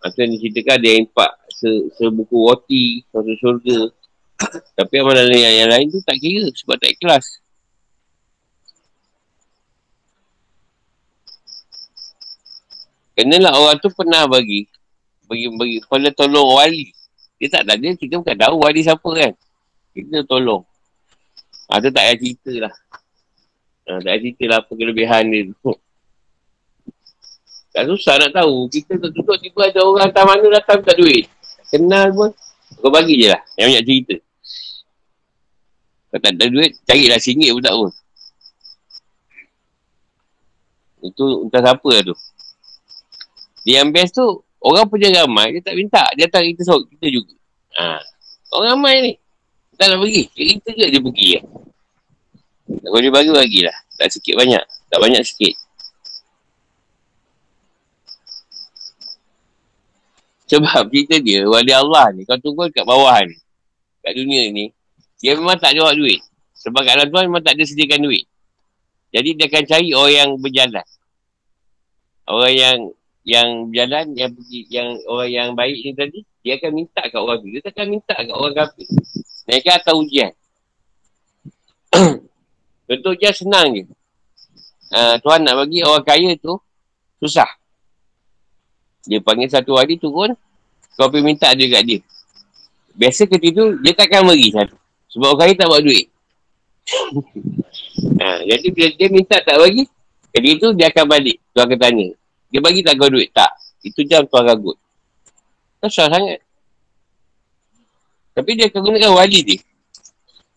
Masa ni ceritakan dia impak se, sebuku roti masuk syurga. Tapi amalan yang, yang lain tu tak kira sebab tak ikhlas. Kenalah orang tu pernah bagi bagi bagi kepala tolong wali. Dia tak ada, kita bukan tahu wali siapa kan. Kita tolong. Ha, tu tak payah cerita lah. Ha, tak payah cerita lah apa kelebihan dia tu. Tak susah nak tahu. Kita tu duduk tiba ada orang hantar mana datang tak duit. Kenal pun. Kau bagi je lah. Yang banyak cerita. Kalau tak ada duit, carilah singgit pun tak pun. Itu entah siapa lah tu. Dia yang best tu, orang punya ramai, dia tak minta. Dia datang kita sok kita juga. Ha. Orang ramai ni. Tak nak pergi. Kita je dia pergi. Ya. Kalau dia bagi, bagilah. Tak sikit banyak. Tak banyak sikit. Sebab cerita dia, wali Allah ni, kau tunggu kat bawah ni. Kat dunia ni. Dia memang tak jawab duit. Sebab kat dalam Tuhan memang tak ada sediakan duit. Jadi dia akan cari orang yang berjalan. Orang yang yang berjalan, yang yang orang yang baik ni tadi, dia akan minta kat orang tu. Dia tak akan minta kat orang kafir. Mereka atas ujian. Contoh ujian senang je. Uh, Tuhan nak bagi orang kaya tu susah. Dia panggil satu hari turun, kau pergi minta dia kat dia. Biasa ketika tu, dia takkan beri satu. Sebab orang kaya tak buat duit. ha, jadi bila dia minta tak bagi, ketika tu dia akan balik. Tuan akan tanya. Dia bagi tak kau duit? Tak. Itu jam tuan ragut. Susah sangat. Tapi dia akan gunakan wali dia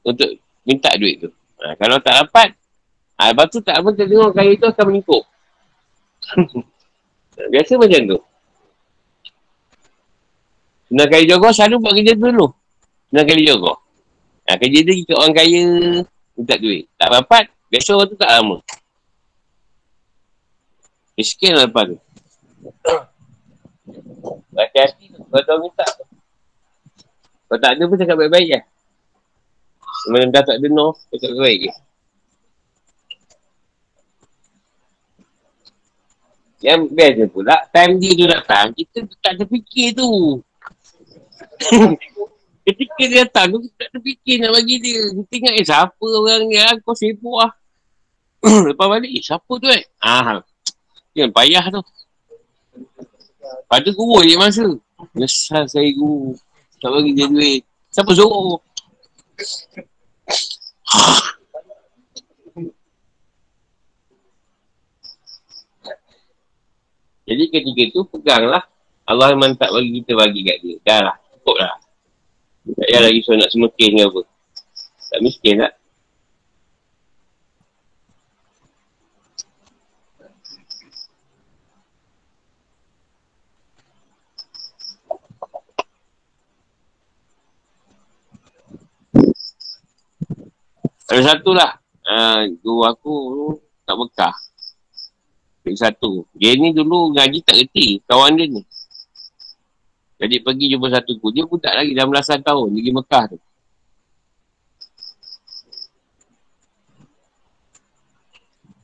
untuk minta duit tu. Ha, kalau tak dapat, ha, lepas tu tak apa tengok kaya tu akan meningkuk. Biasa macam tu. Senang kaya jogoh selalu buat kerja dulu. Senang kaya jogoh. Ha, kerja dia kita orang kaya minta duit. Tak dapat, biasa orang tu tak lama. Miskin lah lepas tu. Hati-hati. Kalau minta tu. Kalau tak ada pun cakap baik-baik lah. Mana dah tak ada no, cakap baik-baik je. Yang je pula, time dia tu datang, kita tak terfikir tu. Ketika dia datang tu, kita tak terfikir nak bagi dia. Kita ingat, eh siapa orang ni, ah, kau sibuk lah. Lepas balik, eh siapa tu eh? Ah, yang payah tu. Pada guru je masa. Nyesal saya guru. Tak bagi dia duit. Siapa suruh? Jadi ketika tu peganglah. Allah memang tak bagi kita bagi kat dia. Dah lah. Cukup lah. Tak payah lagi so nak semekin ke apa. Tak miskin tak? Ada satu lah. Uh, guru aku tak bekah. Satu. Dia ni dulu ngaji tak reti. Kawan dia ni. Jadi pergi jumpa satu guru. Dia pun tak lagi dah belasan tahun. Pergi Mekah tu.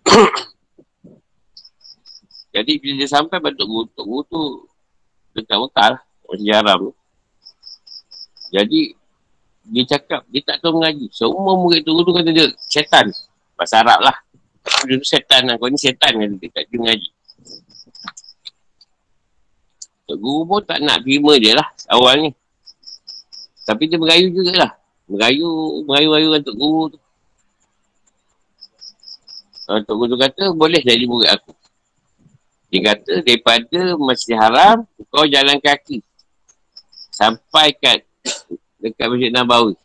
Jadi bila dia sampai bantuk guru, tok guru tu dekat Mekah lah. Masih haram tu. Jadi dia cakap dia tak tahu mengaji. Semua murid tu tu kata dia syaitan. Bahasa Arab lah. Dia tu syaitan lah. Kau ni syaitan kata dia tak dia mengaji. Tok guru pun tak nak terima je lah awal ni. Tapi dia merayu jugalah. Merayu, merayu-rayu dengan Tok Guru tu. Uh, Tok Guru tu kata, boleh jadi murid aku. Dia kata, daripada masjid haram, kau jalan kaki. Sampai kat dekat Masjid Nabawi.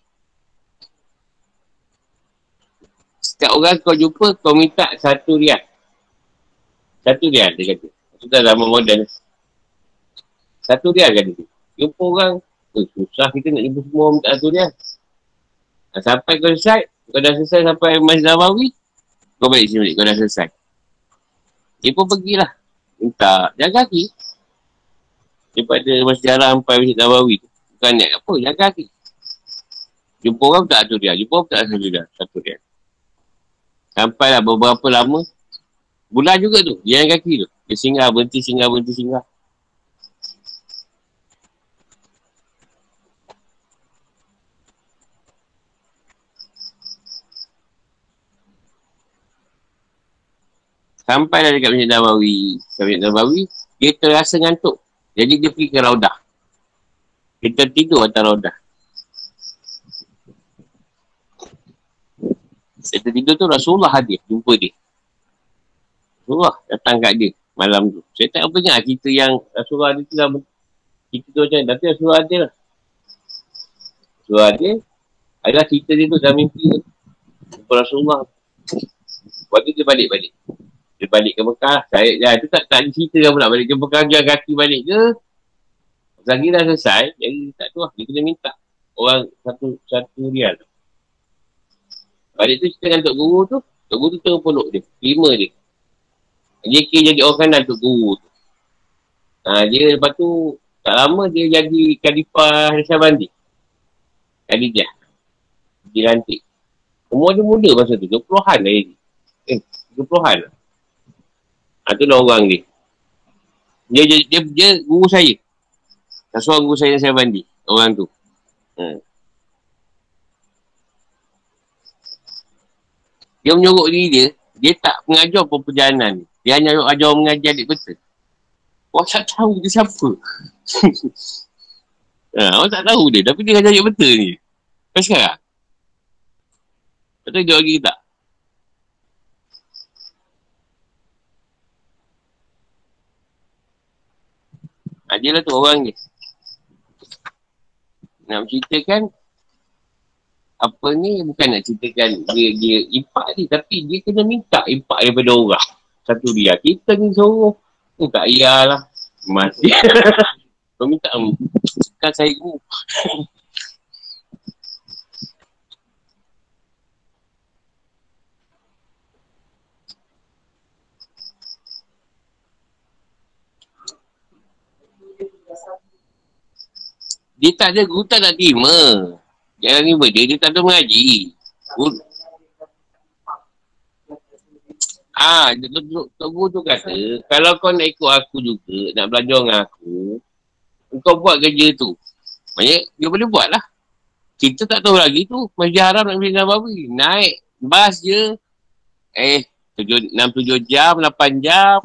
Setiap orang kau jumpa, kau minta satu rial. Satu rial, dia kata. Itu dah lama modern. Satu rial kata dia. Jumpa orang, oh, susah kita nak jumpa semua minta satu. Nah, sampai kau selesai, kau dah selesai sampai Masjid Nabawi, kau balik sini balik, kau dah selesai. Dia pun pergilah. Minta, jaga kaki. Daripada Masjid Haram sampai Masjid Nabawi tu. Bukan niat apa, jaga kaki. Jumpa orang tak satu rial, jumpa orang tak satu rial. Satu rial. Sampailah beberapa lama, bulan juga tu, dia yang kaki tu. Dia singgah, berhenti, singgah, berhenti, singgah. Sampai dah dekat Masjid Nabawi. Masjid Nabawi, dia terasa ngantuk. Jadi dia pergi ke Raudah. Dia tertidur atas Raudah. Dia tertidur tu Rasulullah hadir. Jumpa dia. Rasulullah datang kat dia malam tu. Saya tak apa ingat cerita yang Rasulullah ada tu lah. Cerita tu macam Tapi Rasulullah ada lah. Rasulullah ada. Adalah cerita dia tu dalam mimpi tu. Jumpa Rasulullah. Lepas tu dia balik-balik. Dia balik ke Mekah. Saya, ya, tak, tak cerita kan pula balik ke Mekah. Dia kaki balik ke. Lagi dah selesai. Jadi tak tu lah. Dia kena minta. Orang satu satu rial. Balik tu cerita dengan Tok Guru tu. Tok Guru tu terus peluk dia. Terima dia. JK jadi orang kanan Tok Guru tu. Ha, dia lepas tu tak lama dia jadi Khalifah Risa Bandi. Khadijah. Dia lantik. Umur dia muda masa tu. 20-an lah jadi. Eh, 20-an lah. Ha, itulah orang dia. Dia, dia, dia, dia guru saya. Tak guru saya saya bandi. Orang tu. Ha. Dia menyuruh diri dia. Dia tak mengajar pun perjalanan. Dia hanya ajar mengajar adik betul. Orang tak tahu dia siapa. ha, orang tak tahu dia. Tapi dia ajar adik betul ni. Sampai sekarang. Tak tahu dia lagi tak? Ha, dia lah tu orang ni. Nak ceritakan apa ni bukan nak ceritakan dia dia impak ni tapi dia kena minta impak daripada orang. Satu dia. Kita ni suruh ni tak iyalah. Masih. Kau minta kan saya guru. Dia tak ada guru tak nak terima. Jangan terima dia, dia tak ada mengaji. Guru. Ah, Tok Guru tu kata, kalau kau nak ikut aku juga, nak belajar dengan aku, kau buat kerja tu. Maksudnya, dia boleh buat lah. Kita tak tahu lagi tu, Masjid Haram nak pergi Nabawi. Naik bas je, eh, 6-7 jam, 8 jam,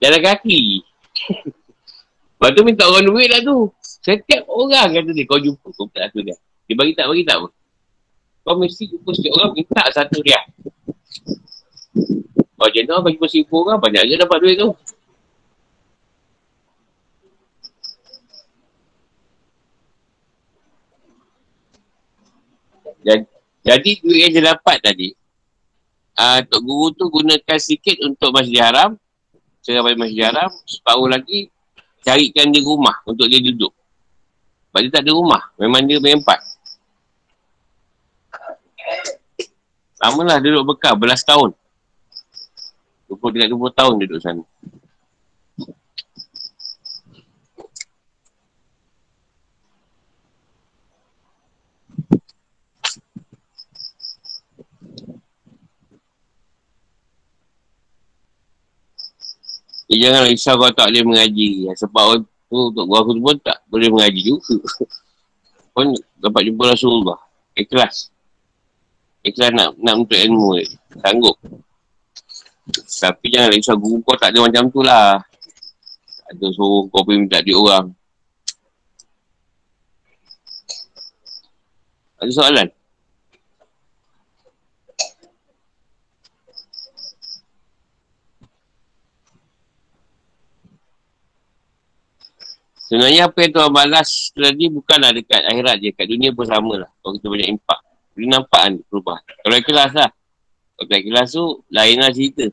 jalan kaki. Lepas tu minta orang duit lah tu. Setiap orang kata dia, kau jumpa kau tak satu dia. Dia bagi tak, bagi tak apa. Kau mesti jumpa setiap orang minta satu dia. Kau jenis bagi pun seribu orang, banyak je dapat duit tu. Jadi, jadi duit yang dia dapat tadi, uh, Tok Guru tu gunakan sikit untuk Masjid Haram, Sekarang Masjid Haram, separuh lagi carikan dia rumah untuk dia duduk. Sebab dia tak ada rumah. Memang dia berempat. Lama lah duduk bekal. Belas tahun. 20-30 tahun duduk sana. Eh, jangan risau kau tak boleh mengaji. Sebab tu untuk gua pun tak boleh mengaji juga. pun dapat jumpa Rasulullah. Ikhlas. Ikhlas nak nak untuk ilmu ni. Sanggup. Tapi jangan risau guru kau tak ada macam tu lah. Tak ada suruh kau pergi minta duit orang. Ada soalan? Sebenarnya apa yang Tuhan balas tadi bukanlah dekat akhirat je. Kat dunia pun sama lah. Kalau kita banyak impak. Dia nampak kan perubahan. Kalau ikhlas lah. Kalau tak ikhlas tu, lainlah cerita.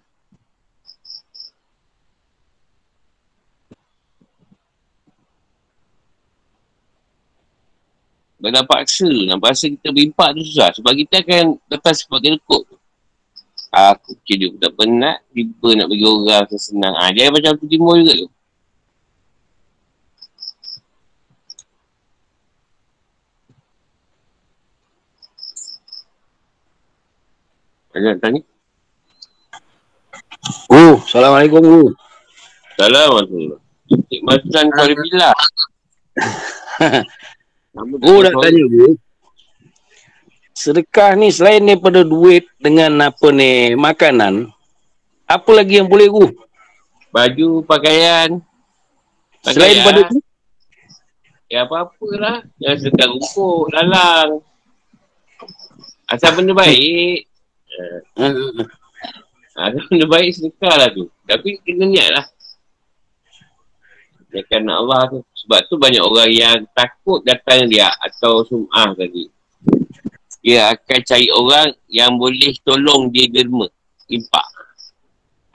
Nak paksa, nak paksa kita berimpak tu susah. Sebab kita akan datang sebab lekuk tu. Aku kira tak penat, tiba nak bagi orang senang. Ha, dia macam tu timur juga tu. Ada nak tanya? Oh, Assalamualaikum Guru. Assalamualaikum. Cik Mazlan Bila. Guru nak tanya Guru. Sedekah ni selain daripada duit dengan apa ni makanan, apa lagi yang boleh Guru? Baju, pakaian. pakaian. Selain daripada tu? Ya apa-apa lah. Jangan sedekah rumput, lalang. Asal benda baik. Uh, Asal benda baik sedekah lah tu. Tapi kena niat lah. Niatkan Allah tu. Sebab tu banyak orang yang takut datang dia atau sum'ah tadi. Dia akan cari orang yang boleh tolong dia derma. Impak.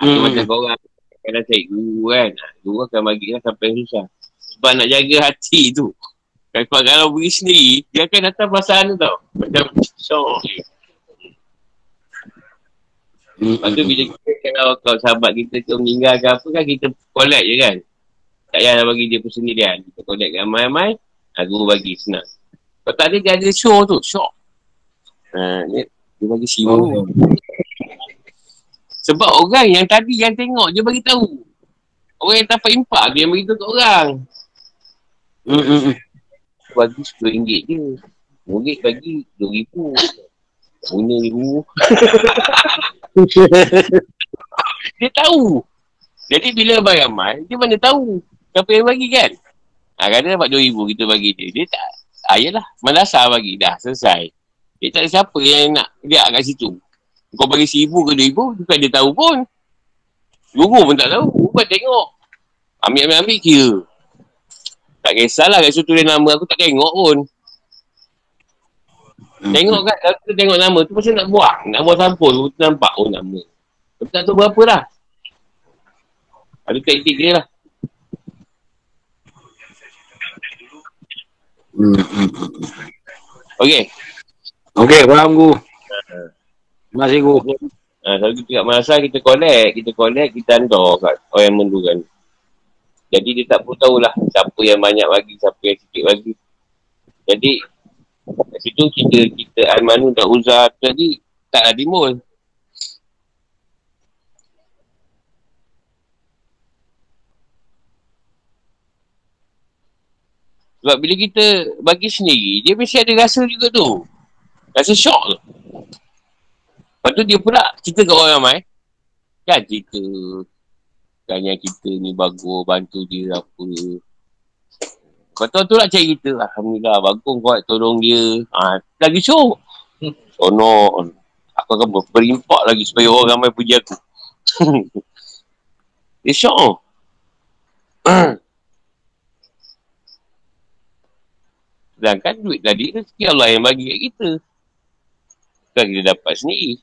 Hmm. Macam orang kadang cari guru kan. Ah, Guru akan bagi kan sampai susah. Sebab nak jaga hati tu. Kalau kalau beri sendiri, dia akan datang perasaan tu tau. Macam syok je. Lepas tu bila kita kalau, kalau sahabat kita tu meninggal ke apa kan kita collect je kan. Tak payah bagi dia persendirian. Kita collect ramai-ramai, ha, guru bagi senang. Kalau tak ada dia ada show tu, shock. Ha, dia, dia bagi siwa. Oh. Sebab orang yang tadi yang tengok dia bagi tahu. Orang yang dapat impak dia yang beritahu kat orang. Hmm. Bagi RM10 je. RM10 bagi RM2,000. Punya RM5,000. Dia tahu. Jadi bila ramai-ramai, dia mana tahu siapa yang bagi kan? Ha, kadang dapat RM2,000 kita bagi dia. Dia tak, ah, yelah, malasah bagi. Dah, selesai. Dia tak ada siapa yang nak lihat kat situ. Kau bagi RM1,000 ke RM2,000, bukan dia tahu pun. Guru pun tak tahu. Bukan tengok. Ambil-ambil-ambil kira. Tak kisahlah kat situ tulis nama aku tak tengok pun. Tengok kan, kalau kita tengok nama tu macam nak buang. Nak buang sampul, tu nampak oh nama. Tapi tak tahu berapa lah. Ada taktik dia lah. Hmm, hmm, hmm. Okey. Okey, faham Guru. Terima kasih Guru. Ha, kalau kita kat Malaysia, kita collect. Kita collect, kita hantar kat orang yang mendukan. Jadi dia tak perlu tahulah siapa yang banyak bagi, siapa yang sikit bagi. Jadi, kat situ kita, kita Al-Manu dan Uzah tadi taklah timbul. Sebab bila kita bagi sendiri, dia mesti ada rasa juga tu. Rasa syok tu. Lepas tu dia pula cerita kat orang ramai. Kan cerita yang kita ni bagus, bantu dia apa. Lepas tu tu nak cari kita. Alhamdulillah, bagus kau tolong dia. Ha, lagi syok. Sonon. Aku akan ber- berimpak lagi supaya orang ramai puji aku. dia syok. Sedangkan duit tadi rezeki Allah yang bagi kat kita. Bukan kita dapat sendiri.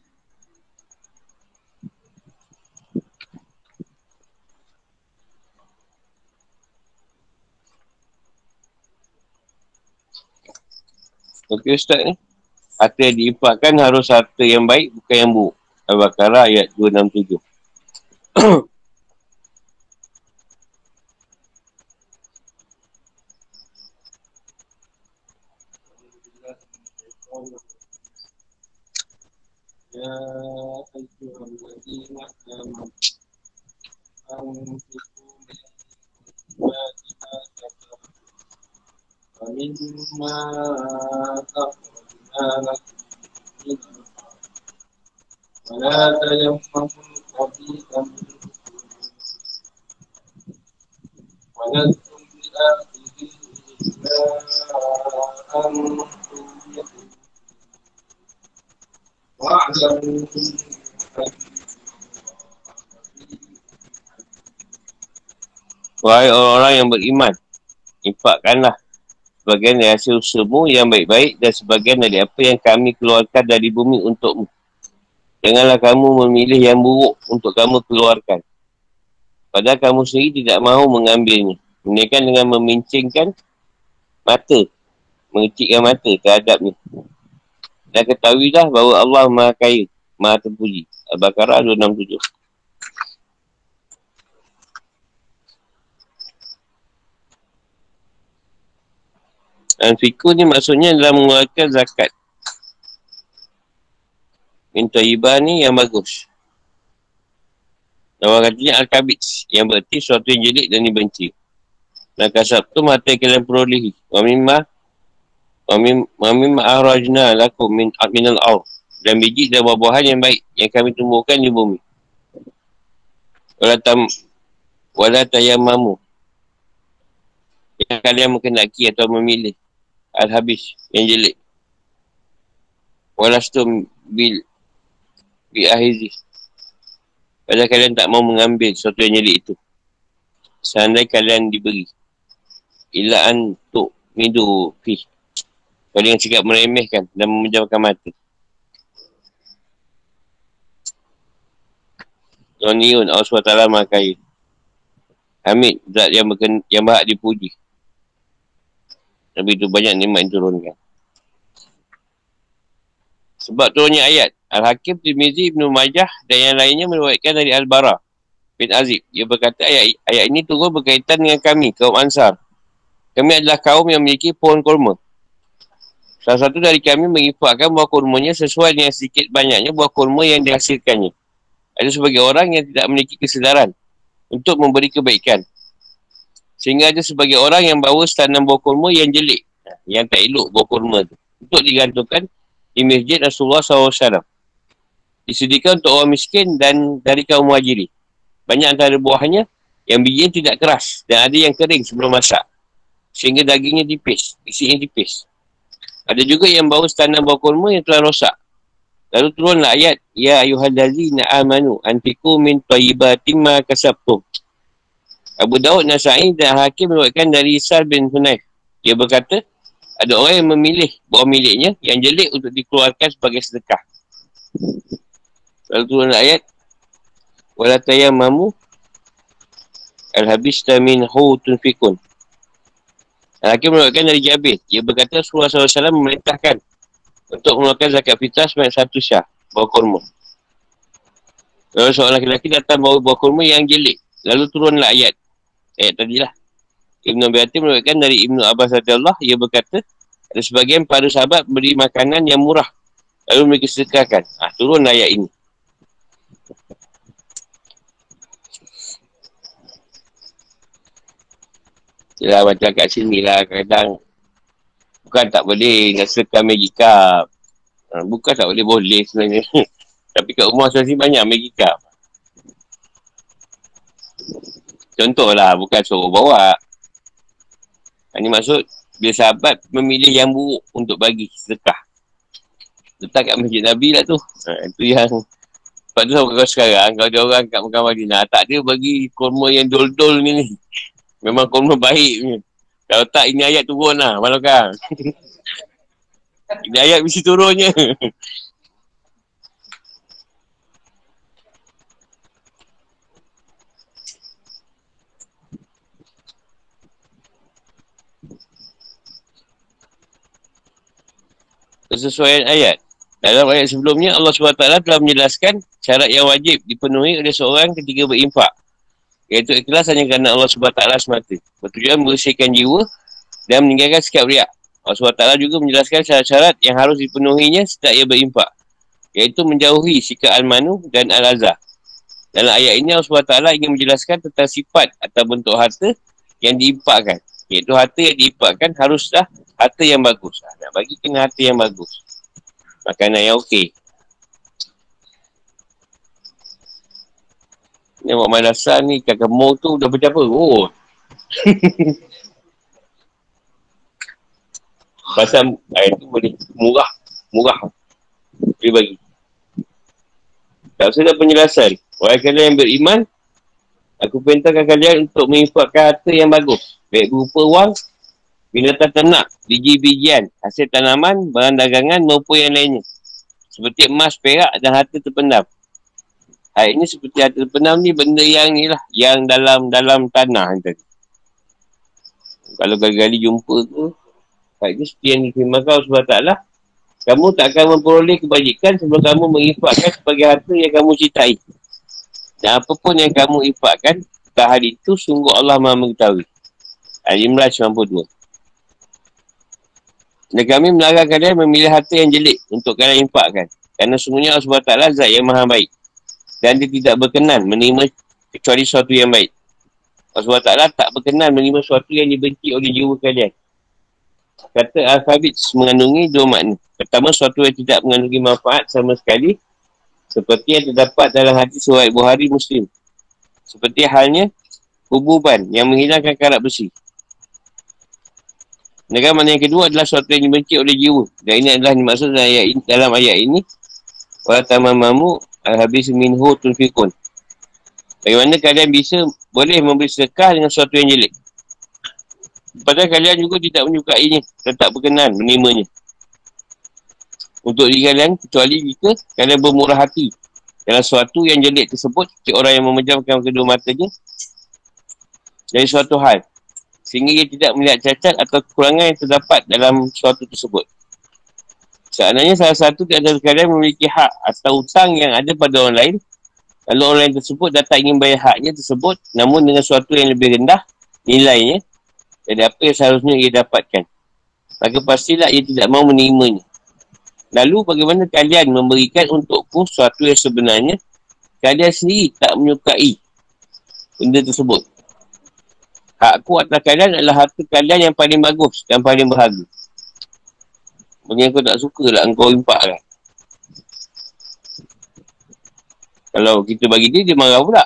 Okey Ustaz ni. Harta yang diimpakkan harus harta yang baik bukan yang buruk. Al-Baqarah ayat 267. يا أيها الذين آمنوا أنفقوا من طيبات ما كسبتم ومما ولا تيمموا الخبيث منه ولستم بآخذه إلا أن تغمضوا واعلموا Wahai orang-orang yang beriman, infakkanlah sebagian dari hasil usahamu yang baik-baik dan sebagian dari apa yang kami keluarkan dari bumi untukmu. Janganlah kamu memilih yang buruk untuk kamu keluarkan. Padahal kamu sendiri tidak mahu mengambilnya. Menaikkan dengan memincingkan mata. Mengecikkan mata terhadapnya. Dan ketahuilah bahawa Allah maha kaya. Maha terpuji. Al-Baqarah 267. Dan fikur ni maksudnya adalah mengeluarkan zakat. Minta ibah ni yang bagus. Nama katanya Al-Kabits. Yang berarti sesuatu yang jelik dan dibenci. Dan kasab tu mata kalian perolehi. Wa mimma wa mimma ahrajna lakum min minal aw. Dan biji dan buah-buahan yang baik yang kami tumbuhkan di bumi. Wala tam wala tayamamu. Yang kalian mengenaki atau memilih Al-Habis yang jelek. Walastum bil bi ahizi. Padahal kalian tak mau mengambil sesuatu yang jelek itu. Seandainya kalian diberi. Ilaan untuk midu fi. Dengan sikap meremehkan dan memejamkan mata. Tuhan Allah SWT makai. Hamid, zat yang, berken, yang bahak dipuji. Tapi itu banyak nikmat yang turunkan. Sebab turunnya ayat. Al-Hakim, Tirmizi, Ibn Majah dan yang lainnya meruatkan dari Al-Bara bin Azib. Ia berkata ayat, ayat ini turun berkaitan dengan kami, kaum Ansar. Kami adalah kaum yang memiliki pohon kurma. Salah satu dari kami mengifatkan buah kurmanya sesuai dengan sedikit banyaknya buah kurma yang dihasilkannya. Ada sebagai orang yang tidak memiliki kesedaran untuk memberi kebaikan. Sehingga ada sebagai orang yang bawa setanam buah kurma yang jelek. Yang tak elok buah kurma tu. Untuk digantungkan di masjid Rasulullah SAW. Disediakan untuk orang miskin dan dari kaum muhajiri. Banyak antara buahnya yang bijinya tidak keras. Dan ada yang kering sebelum masak. Sehingga dagingnya tipis. Isinya tipis. Ada juga yang bawa setanam buah kurma yang telah rosak. Lalu turunlah ayat. Ya ayuhallazina amanu antiku min tayyibatim ma kasabtum. Abu Daud Nasai dan Hakim meruatkan dari Sal bin Hunayf. Dia berkata, ada orang yang memilih buah miliknya yang jelek untuk dikeluarkan sebagai sedekah. Lalu turun ayat, Wala mamu al-habis tamin hu tunfikun. Hakim meruatkan dari Jabir. Dia berkata, Rasulullah SAW memerintahkan untuk mengeluarkan zakat fitrah sebanyak satu syah, buah kurma. Lalu seorang lelaki datang bawa buah kurma yang jelek. Lalu turunlah ayat ayat tadi lah. Ibn Abi Hatim merupakan dari Ibn Abbas Allah, ia berkata, ada sebagian para sahabat beri makanan yang murah. Lalu mereka sedekahkan. Ah, turun ayat ini. Yalah macam kat sini lah kadang bukan tak boleh Maggie Cup. Ha, bukan tak boleh boleh sebenarnya. Tapi kat rumah saya banyak Maggie Cup. Contohlah, bukan suruh bawa. Ini maksud, bila sahabat memilih yang buruk untuk bagi sedekah. Letak kat masjid Nabi lah tu. Ha, itu yang... Sebab tu sekarang, kalau ada orang kat Mekah Madinah, tak ada bagi kurma yang dol-dol ni ni. Memang kurma baik ni. Kalau tak, ini ayat turun lah, kan. ini ayat mesti turunnya. kesesuaian ayat. Dalam ayat sebelumnya, Allah SWT telah menjelaskan syarat yang wajib dipenuhi oleh seorang ketika berimpak. Iaitu ikhlas hanya kerana Allah SWT semata. Bertujuan bersihkan jiwa dan meninggalkan sikap riak. Allah SWT juga menjelaskan syarat-syarat yang harus dipenuhinya setiap ia berimpak. Iaitu menjauhi sikap al-manu dan al-azah. Dalam ayat ini Allah SWT ingin menjelaskan tentang sifat atau bentuk harta yang diimpakkan. Iaitu harta yang diimpakkan haruslah harta yang bagus. Ha, nak bagi kena harta yang bagus. Makanan yang okey. Ni buat madrasah ni kat kemur tu dah berapa? Oh. Pasal air tu boleh murah. Murah. Boleh bagi. Tak usah ada penjelasan. Orang kalian yang beriman, aku perintahkan kalian untuk menginfakkan harta yang bagus. Baik berupa wang binatang ternak, biji-bijian, hasil tanaman, barang dagangan maupun yang lainnya. Seperti emas, perak dan harta terpendam. Hal ini seperti harta terpendam ni benda yang ni lah. Yang dalam dalam tanah ni tadi. Kalau kali-kali jumpa tu, hal ini seperti yang difirman kau sebab taklah. Kamu tak akan memperoleh kebajikan sebelum kamu menginfakkan sebagai harta yang kamu cintai. Dan apa pun yang kamu infakkan, tak hari itu sungguh Allah maha mengetahui. Al-Imran 92. Dan kami melarang kalian memilih harta yang jelik untuk kalian infakkan. Kerana sungguhnya Allah SWT zat yang maha baik. Dan dia tidak berkenan menerima kecuali sesuatu yang baik. Allah SWT tak berkenan menerima sesuatu yang dibenci oleh jiwa kalian. Kata Al-Fabit mengandungi dua makna. Pertama, sesuatu yang tidak mengandungi manfaat sama sekali. Seperti yang terdapat dalam hati surat Buhari Muslim. Seperti halnya hububan yang menghilangkan karat besi. Negara mana yang kedua adalah sesuatu yang dibenci oleh jiwa. Dan ini adalah dimaksud dalam ayat ini. Dalam ayat ini Wala tamamamu al-habis minhu tunfikun. Bagaimana kalian bisa boleh memberi sedekah dengan sesuatu yang jelek. Padahal kalian juga tidak menyukainya. Tetap berkenan menerimanya untuk diri kalian kecuali jika kalian bermurah hati dalam sesuatu yang jelek tersebut seperti orang yang memejamkan kedua matanya dari suatu hal sehingga tidak melihat cacat atau kekurangan yang terdapat dalam suatu tersebut. Seandainya salah satu di antara kalian memiliki hak atau hutang yang ada pada orang lain, lalu orang lain tersebut datang ingin bayar haknya tersebut namun dengan sesuatu yang lebih rendah nilainya dari apa yang seharusnya ia dapatkan. Maka pastilah ia tidak mahu menerimanya. Lalu bagaimana kalian memberikan untukku sesuatu yang sebenarnya kalian sendiri tak menyukai benda tersebut. Hakku atas kalian adalah harta kalian yang paling bagus dan paling berharga. Bagi aku tak suka lah engkau impak kan. Kalau kita bagi dia, dia marah pula.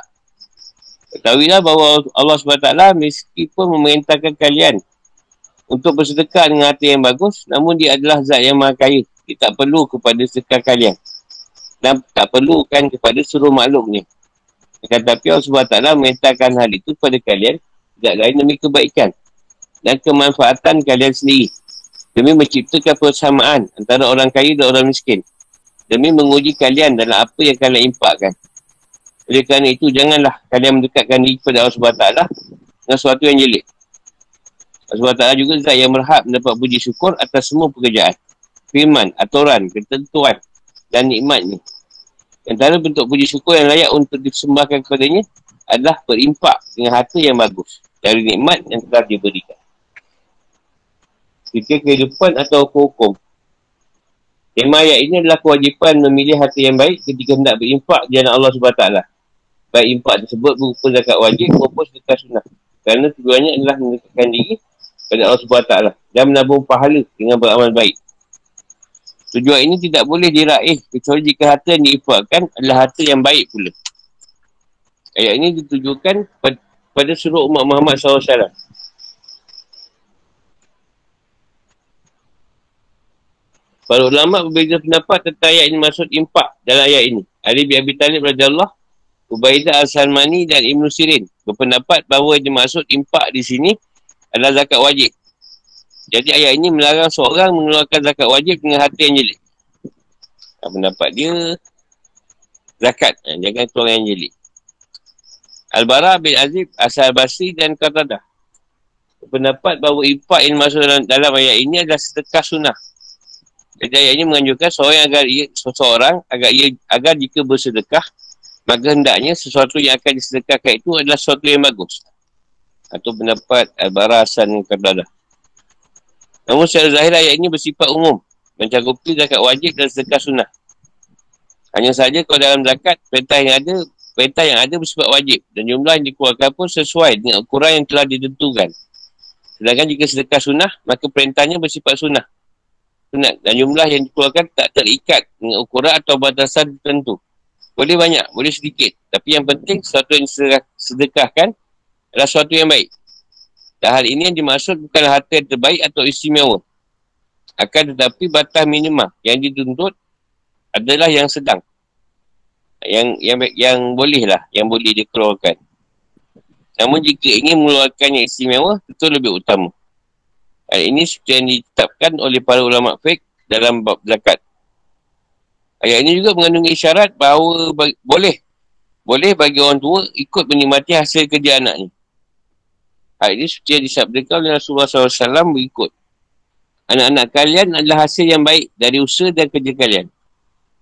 Ketahuilah bahawa Allah SWT meskipun memerintahkan kalian untuk bersedekah dengan hati yang bagus, namun dia adalah zat yang maha kaya. Dia tak perlu kepada sekal kalian. Dan tak perlukan kepada seluruh makhluk ni. Tetapi Allah SWT memintakan hal itu kepada kalian. Tidak lain demi kebaikan. Dan kemanfaatan kalian sendiri. Demi menciptakan persamaan antara orang kaya dan orang miskin. Demi menguji kalian dalam apa yang kalian impakkan. Oleh kerana itu, janganlah kalian mendekatkan diri kepada Allah SWT dengan sesuatu yang jelek. Allah SWT juga zat yang berhak mendapat puji syukur atas semua pekerjaan firman, aturan, ketentuan dan nikmatnya. Antara bentuk puji syukur yang layak untuk disembahkan kepadanya adalah berimpak dengan harta yang bagus dari nikmat yang telah diberikan. Ketika kehidupan atau hukum. Tema ayat ini adalah kewajipan memilih harta yang baik ketika hendak berimpak di jalan Allah SWT. Baik impak tersebut berupa zakat wajib maupun sedekah sunnah. Kerana tujuannya adalah mendekatkan diri pada Allah SWT dan menabung pahala dengan beramal baik. Tujuan ini tidak boleh diraih kecuali jika harta yang diifakkan adalah harta yang baik pula. Ayat ini ditujukan pada suruh umat Muhammad SAW. Para ulama berbeza pendapat tentang ayat ini maksud impak dalam ayat ini. Ali bin Abi Talib radhiyallahu Ubaidah Al-Salmani dan Ibn Sirin berpendapat bahawa yang dimaksud impak di sini adalah zakat wajib. Jadi ayat ini melarang seorang mengeluarkan zakat wajib dengan hati yang jelik. Apa pendapat dia, zakat. Jangan keluar yang jelik. Al-Bara bin Azib, Asal Basri dan Qatadah. Pendapat bahawa impak yang masuk dalam, dalam ayat ini adalah sedekah sunnah. Jadi ayat ini menganjurkan seorang agar ia, seseorang agar ia agar jika bersedekah, maka hendaknya sesuatu yang akan disedekahkan itu adalah sesuatu yang bagus. Atau pendapat Al-Bara Hasan dan Qatadah. Namun secara zahir ayat ini bersifat umum. Mencakupi zakat wajib dan sedekah sunnah. Hanya saja kalau dalam zakat, perintah yang ada, perintah yang ada bersifat wajib. Dan jumlah yang dikeluarkan pun sesuai dengan ukuran yang telah ditentukan. Sedangkan jika sedekah sunnah, maka perintahnya bersifat sunnah. Sunat. Dan jumlah yang dikeluarkan tak terikat dengan ukuran atau batasan tertentu. Boleh banyak, boleh sedikit. Tapi yang penting, sesuatu yang sedekahkan adalah sesuatu yang baik. Dan hal ini yang dimaksud bukan harta yang terbaik atau istimewa. Akan tetapi batas minimah yang dituntut adalah yang sedang. Yang yang yang boleh lah, yang boleh dikeluarkan. Namun jika ingin mengeluarkan yang istimewa, itu lebih utama. Hal ini seperti yang ditetapkan oleh para ulama fiqh dalam bab zakat. Ayat ini juga mengandungi isyarat bahawa boleh boleh bagi orang tua ikut menikmati hasil kerja anaknya. Ayat ini seperti yang disabdakan oleh Rasulullah SAW berikut. Anak-anak kalian adalah hasil yang baik dari usaha dan kerja kalian.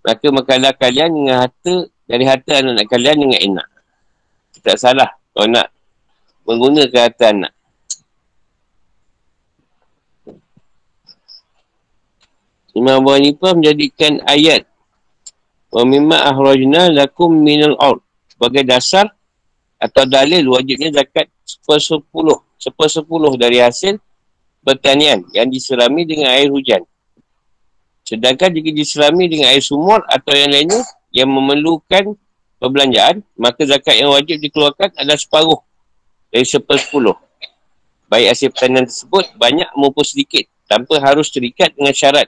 Maka makanlah kalian dengan harta dari harta anak-anak kalian dengan enak. Tak salah kalau nak menggunakan harta anak. Imam Abu Hanifah menjadikan ayat wa mimma ahrajna lakum minal ard sebagai dasar atau dalil wajibnya zakat sepersepuluh, sepersepuluh dari hasil pertanian yang diserami dengan air hujan. Sedangkan jika diserami dengan air sumur atau yang lainnya yang memerlukan perbelanjaan, maka zakat yang wajib dikeluarkan adalah separuh dari sepersepuluh. Baik hasil pertanian tersebut banyak maupun sedikit tanpa harus terikat dengan syarat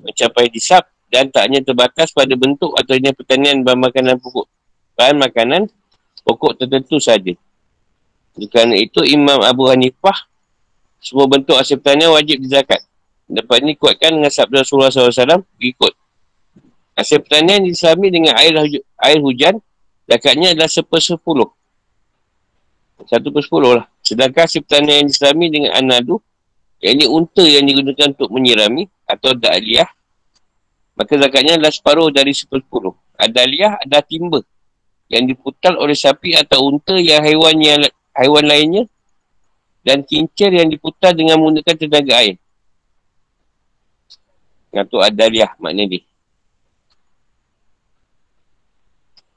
mencapai disab dan tak hanya terbatas pada bentuk atau jenis pertanian bahan makanan pokok bahan makanan pokok tertentu saja. Kerana itu Imam Abu Hanifah semua bentuk hasil pertanian wajib dizakat. Dapat ini kuatkan dengan sabda Rasulullah SAW berikut. Hasil pertanian diselami dengan air, air hujan, zakatnya adalah sepersepuluh. Satu per sepuluh lah. Sedangkan hasil pertanian yang diselami dengan anadu, yang ini unta yang digunakan untuk menyirami atau da'aliyah, maka zakatnya adalah separuh dari sepersepuluh. Adaliyah adalah timba yang diputar oleh sapi atau unta yang haiwan yang haiwan lainnya dan kincir yang diputar dengan menggunakan tenaga air. Ngatuk adaliyah maknanya dia.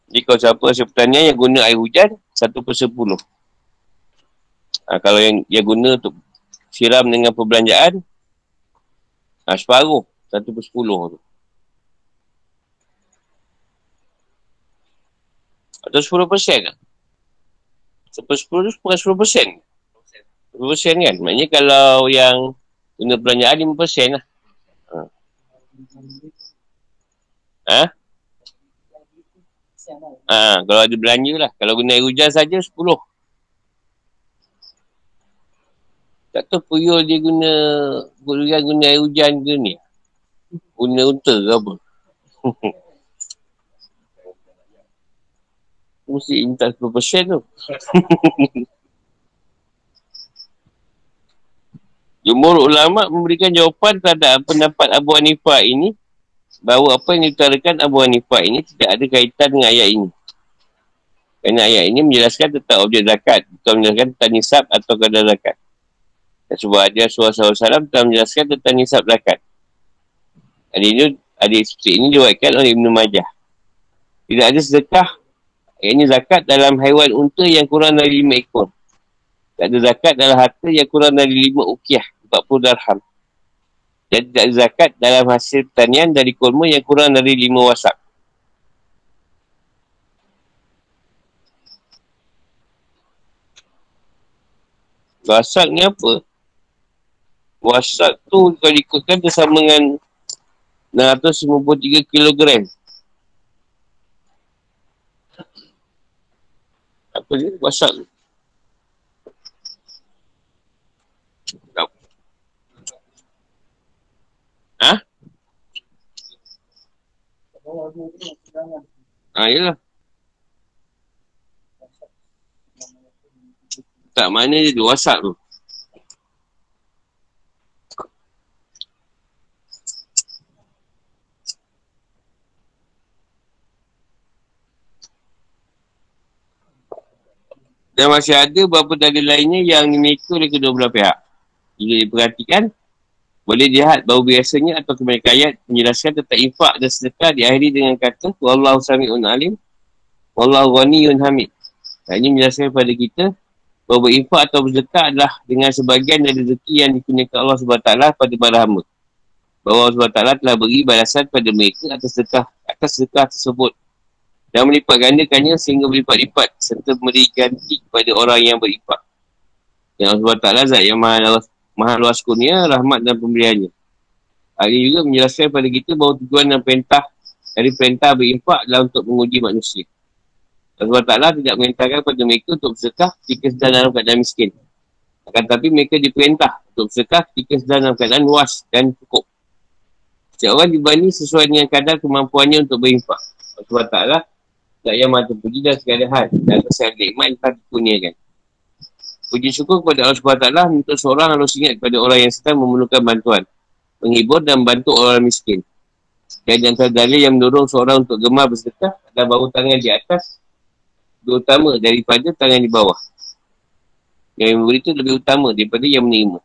Jadi kalau siapa hasil yang guna air hujan, satu per sepuluh. Ha, kalau yang dia guna untuk siram dengan perbelanjaan, ha, separuh, satu per sepuluh tu. Atau 10 persen lah. Sepuluh sepuluh tu bukan sepuluh persen. Sepuluh persen kan? Maksudnya kalau yang guna belanjaan lima persen lah. Ha? ha? Ha, kalau ada belanja lah. Kalau guna air hujan saja sepuluh. Tak tahu puyul dia guna guna, guna air hujan ke ni. Guna unta ke apa. mesti minta 10% tu. Jumur ulama memberikan jawapan terhadap pendapat Abu Hanifah ini bahawa apa yang diutarakan Abu Hanifah ini tidak ada kaitan dengan ayat ini. Kerana ayat ini menjelaskan tentang objek zakat, bukan menjelaskan tentang nisab atau kadar zakat. Ada Rasulullah SAW telah menjelaskan tentang nisab zakat. Hadis ini, hadis seperti ini diwakilkan oleh Ibn Majah. Tidak ada sedekah ini zakat dalam haiwan unta yang kurang dari lima ekor. Tak ada zakat dalam harta yang kurang dari lima ukiah, 40 darham. Dan tidak ada zakat dalam hasil pertanian dari kurma yang kurang dari lima wasak. Wasak ni apa? Wasak tu kalau ikutkan bersama dengan 653 kilogram. apa dia? WhatsApp tu. Ha? Ha, yelah. Tak, mana dia tu? WhatsApp tu. Dan masih ada beberapa dalil lainnya yang dimiliki oleh kedua belah pihak. Jika diperhatikan, boleh lihat bahawa biasanya atau kebanyakan ayat menjelaskan tentang infak dan sedekah diakhiri dengan kata Wallahu sami'un alim Wallahu ghaniyun hamid. Dan ini menjelaskan kepada kita bahawa infak atau bersedekah adalah dengan sebagian dari rezeki yang dikurniakan Allah SWT pada para hamba. Bahawa Allah SWT telah beri balasan pada mereka atas sedekah, atas sedekah tersebut dan melipat gandakannya sehingga berlipat-lipat serta memberi ganti kepada orang yang beripak. Yang Allah Ta'ala zat yang maha, maha luas kurnia, rahmat dan pemberiannya. Hal ini juga menjelaskan kepada kita bahawa tujuan dan perintah dari perintah berimpak adalah untuk menguji manusia. Allah Ta'ala tidak merintahkan kepada mereka untuk bersedekah jika sedang dalam keadaan miskin. Akan tetapi mereka diperintah untuk bersedekah jika sedang dalam keadaan luas dan cukup. Setiap orang dibani sesuai dengan kadar kemampuannya untuk berinfak. Allah Ta'ala tak yang mata puji dan segala hal. Dan kesalahan nikmat yang telah dikurniakan. Puji syukur kepada Allah SWT untuk seorang harus ingat kepada orang yang sedang memerlukan bantuan. Menghibur dan membantu orang miskin. Dan yang dalil yang mendorong seorang untuk gemar bersedekah adalah bahu tangan di atas utama daripada tangan di bawah. Yang memberi itu lebih utama daripada yang menerima.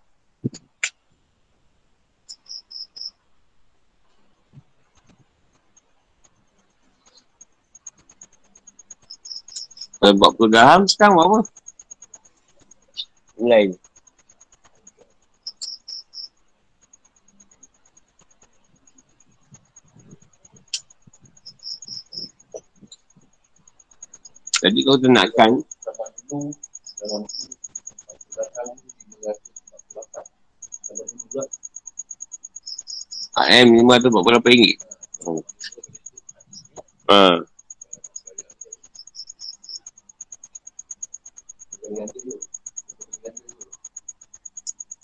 Kalau buat perudahan sekarang buat apa? Lain. Jadi kau tenakkan AM lima tu berapa ringgit? Oh. Ha.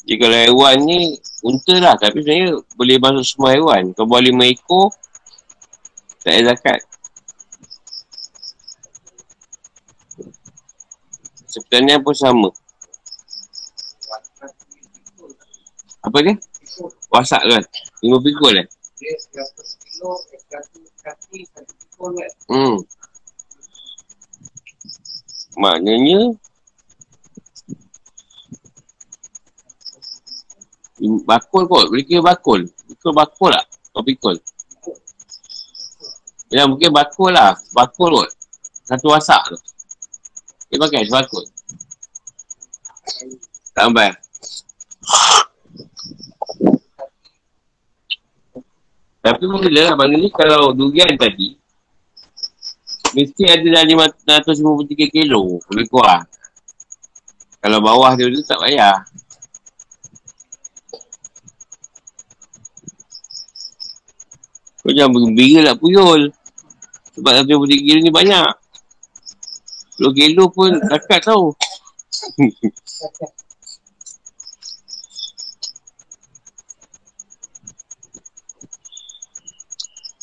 Jadi kalau hewan ni unta lah tapi saya boleh masuk semua hewan. Kau boleh lima ekor tak ada zakat. Sebenarnya pun sama. Apa dia? Wasak kan? Lima pikul eh? Hmm. Maknanya Bakul kot, boleh kira bakul Bakul bakul tak? Kau pikul Ya mungkin bakul lah Bakul kot Satu wasak tu dia pakai sebakut. Tambah. Tapi mula abang ni kalau durian tadi mesti ada dalam 553 kilo lebih kurang. Kalau bawah dia tu tak payah. Kau jangan bergembira lah puyul. Sebab 153 kilo ni banyak. 10 kilo pun dekat tau.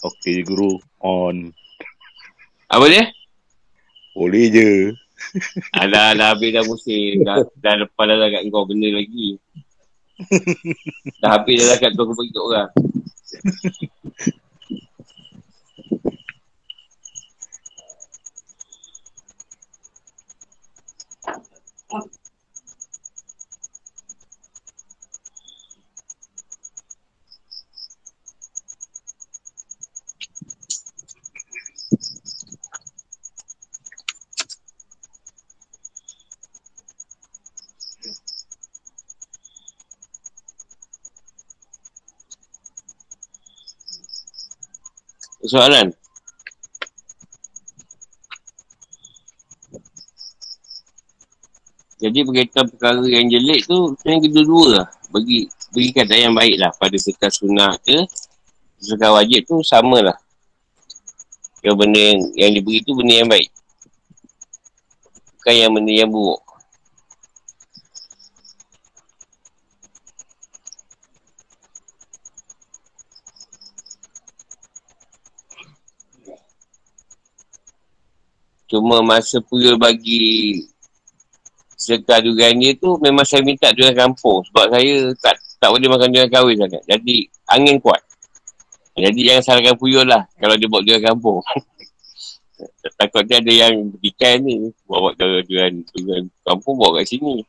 Okey guru, on. Apa dia? Boleh je. Alah, dah habis dah musim. Dah, dah lepas dah kat kau benda lagi. dah habis dah kat tu aku bagi kat orang. Soalan. Jadi berkaitan perkara yang jelek tu, yang kedua-dua lah. Bagi, bagi kata yang baik lah pada sekat sunnah ke, sekat wajib tu sama lah. Yang benda yang, yang diberi tu benda yang baik. Bukan yang benda yang buruk. Cuma masa puyul bagi sedekah durian dia tu memang saya minta durian kampung sebab saya tak tak boleh makan durian kahwin sangat. Jadi angin kuat. Jadi jangan salahkan puyul lah kalau dia buat durian kampung. Takutnya ada yang berikan ni buat-buat durian, durian kampung bawa kat sini.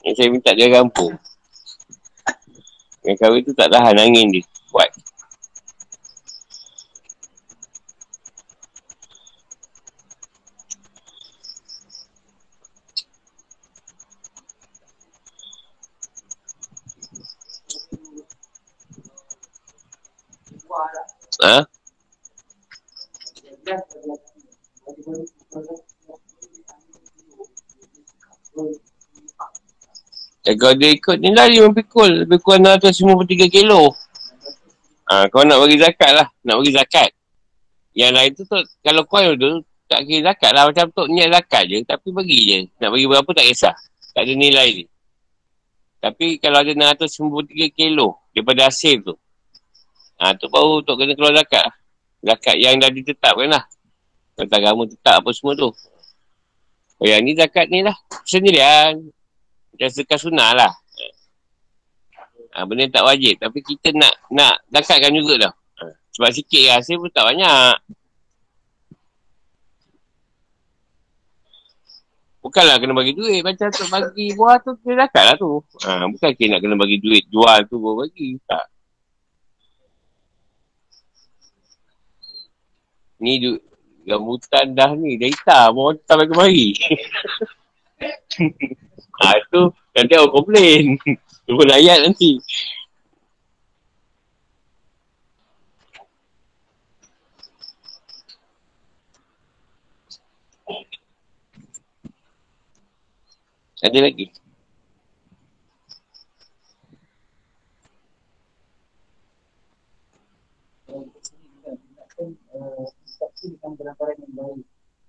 Yang saya minta durian kampung. Yang kahwin tu tak tahan angin dia. Kuat. Ha? Eh, kalau dia ikut ni dia memikul lebih kurang 653 kilo. Ha, kau nak bagi zakat lah. Nak bagi zakat. Yang lain tu, tu kalau kau tu tak kira zakat lah. Macam tu niat zakat je. Tapi bagi je. Nak bagi berapa tak kisah. Tak ada nilai ni. Tapi kalau ada 653 kilo daripada hasil tu. Ha, tu baru untuk kena keluar zakat. Zakat yang dah ditetapkan lah. Kata agama tetap apa semua tu. Oh yang ni zakat ni lah. Sendirian. Macam sekat sunnah lah. Ha, benda tak wajib. Tapi kita nak nak zakatkan juga dah. Ha, sebab sikit rasa pun tak banyak. Bukanlah kena bagi duit. Macam tu bagi buah tu kena zakat lah tu. Ha, bukan kena nak kena bagi duit jual tu baru bagi. Tak. Ni du- rambutan dah ni. Dah hitam. Orang tak bagi mari. ha, tu nanti orang komplain. Tunggu ayat nanti. Ada lagi?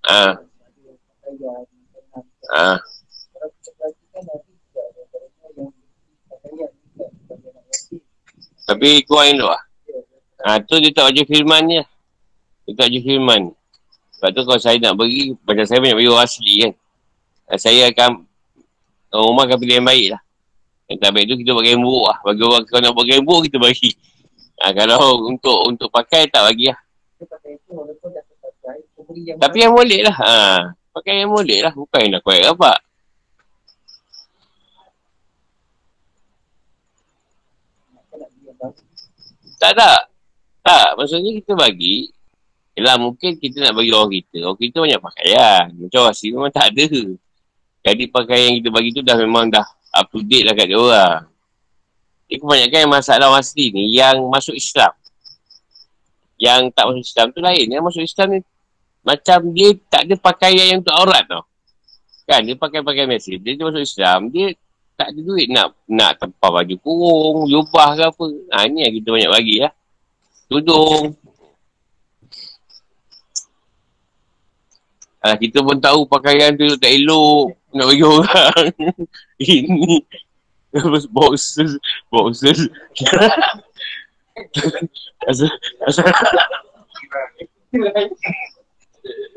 Ah. Ah. Tapi kurang elok lah. Ha, tu dia tak baca firman ni lah. Dia tak baca firman. Sebab tu kalau saya nak bagi, macam saya banyak bagi orang asli kan. Ha, saya akan, orang rumah akan pilih yang baik lah. Yang tak baik tu kita buat gembok lah. Bagi orang kalau nak buat gembok, kita bagi. Ha, kalau untuk untuk pakai, tak bagi lah. Tapi yang boleh lah. Ha, pakai yang boleh lah. Bukan yang nak kuat apa. Tak tak. Tak. Maksudnya kita bagi. Yelah mungkin kita nak bagi orang kita. Orang kita banyak pakaian. Macam orang asli memang tak ada. Jadi pakaian yang kita bagi tu dah memang dah up to date lah kat dia orang. Jadi kebanyakan yang masalah orang asli ni yang masuk Islam. Yang tak masuk Islam tu lain. Yang masuk Islam ni macam dia tak ada pakaian yang untuk aurat tau. Kan dia pakai pakaian biasa. Dia, dia masuk Islam. Dia tak ada duit nak nak tempah baju kurung, jubah ke apa. Ha, ni yang kita banyak bagi lah. Tudung. Ha, kita pun tahu pakaian tu tak elok. Nak bagi orang. Ini. Boxes. Boxes. Asal. Asal.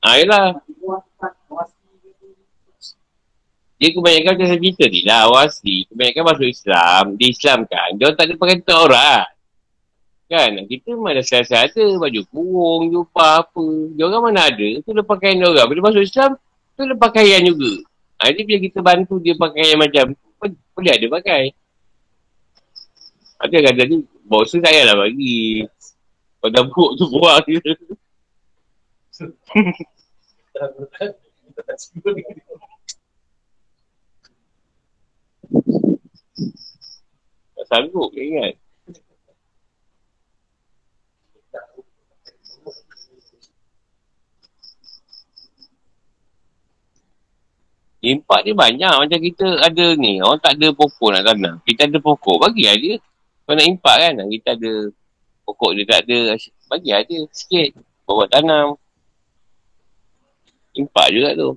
Ah, yelah. Dia kebanyakan macam saya cerita ni lah, asli. Kebanyakan masuk Islam, di Islam kan. Dia tak ada pakai untuk orang. Kan? Kita memang dah selesa ada. Baju kurung, jumpa apa. Dia orang mana ada. Tu dia pakaian dia orang. Bila masuk Islam, tu dia pakaian juga. Ha, jadi bila kita bantu dia pakaian macam boleh ada pakai. Ada kata ni, boxer tak payahlah bagi. Kalau dah buruk tu buang. tak sanggup ke ingat. Impak ni banyak macam kita ada ni. Orang tak ada pokok nak tanam. Kita ada pokok, bagi aja. Kau nak impak kan? Kita ada pokok dia tak ada. Bagi aja sikit. Bawa tanam. Impak juga tu.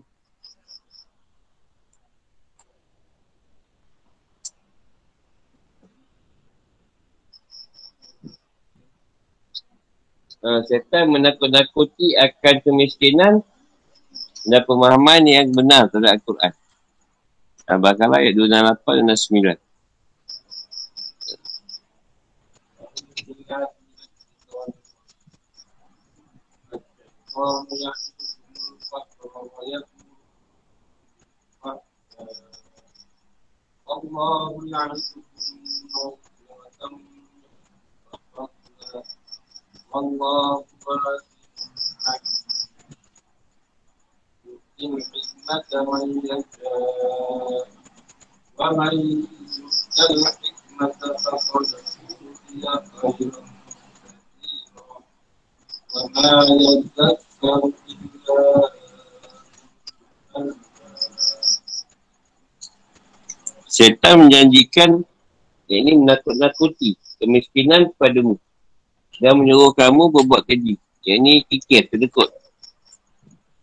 Uh, setan menakut-nakuti akan kemiskinan dan pemahaman yang benar terhadap Al-Quran. Al-Baqarah ayat 268 dan 9. Allah الحكمة من يشاء ومن يؤت الحكمة فقد أوتي خيرا Syaitan menjanjikan yang ini menakut-nakuti kemiskinan padamu dan menyuruh kamu berbuat keji. Yang ini kikir, terdekut.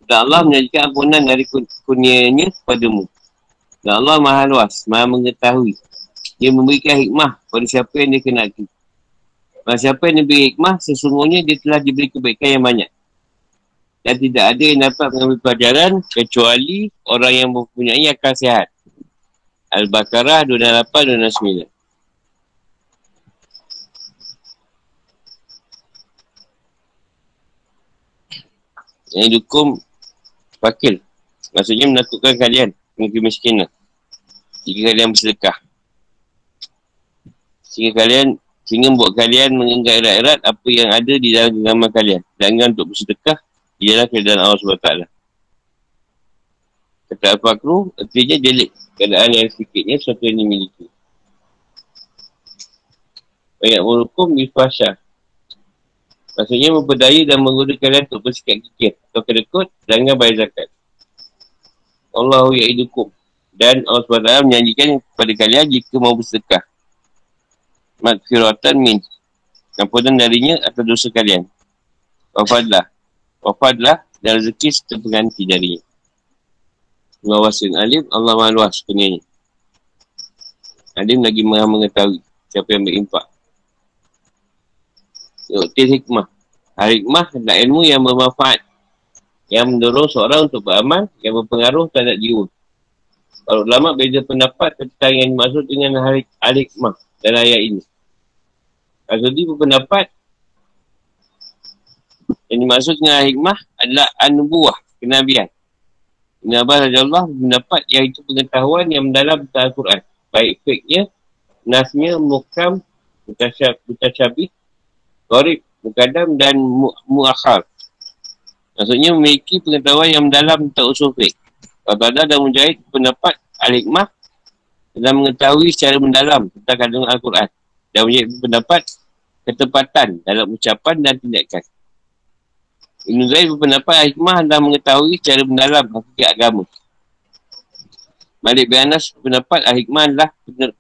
Dan Allah menjanjikan ampunan dari kurnianya padamu. Dan Allah maha luas, maha mengetahui. Dia memberikan hikmah pada siapa yang dia kenaki. Pada siapa yang diberi hikmah, sesungguhnya dia telah diberi kebaikan yang banyak. Dan tidak ada yang dapat mengambil pelajaran kecuali orang yang mempunyai akal sihat. Al-Baqarah 28-29 Yang dukung Fakir Maksudnya menakutkan kalian Dengan kemiskinan Jika kalian bersedekah. Sehingga kalian Sehingga buat kalian mengenggak erat-erat Apa yang ada di dalam genggaman kalian. Jangan untuk bersedekah Ialah keadaan Allah SWT Kata Al-Fakru Artinya jelik keadaan yang sedikitnya sesuatu yang dimiliki. Banyak merukum di fasya. Maksudnya memperdaya dan menggoda kalian untuk bersikap kikir atau kedekut dengan bayar zakat. Allahu ya'idukum. Dan Allah SWT menyanyikan kepada kalian jika mau bersedekah. Makfiratan min. Kampunan darinya atau dosa kalian. Wafadlah. Wafadlah dan rezeki serta pengganti. Allah wasin alim, Allah maha luas kurnianya. Alim lagi maha mengetahui siapa yang berimpak. Yukti hikmah. Hari hikmah adalah ilmu yang bermanfaat. Yang mendorong seorang untuk beramal yang berpengaruh terhadap jiwa. Kalau ulama beza pendapat tentang yang dimaksud dengan hari hikmah dalam ayat ini. Azudi berpendapat yang dimaksud dengan hikmah adalah anubuah, kenabian. Ibn Abbas Allah mendapat yang itu pengetahuan yang mendalam tentang Al-Quran. Baik fiknya, nasnya, mukam, mutasyabih, korib, mukadam dan muakhal. Maksudnya memiliki pengetahuan yang mendalam tentang usul fik. Al-Badar dan Mujahid pendapat Al-Hikmah dalam mengetahui secara mendalam tentang kandungan Al-Quran. Dan Mujahid pendapat ketepatan dalam ucapan dan tindakan. Ibn Zaid berpendapat hikmah anda mengetahui secara mendalam hakikat agama. Malik bin Anas berpendapat hikmah adalah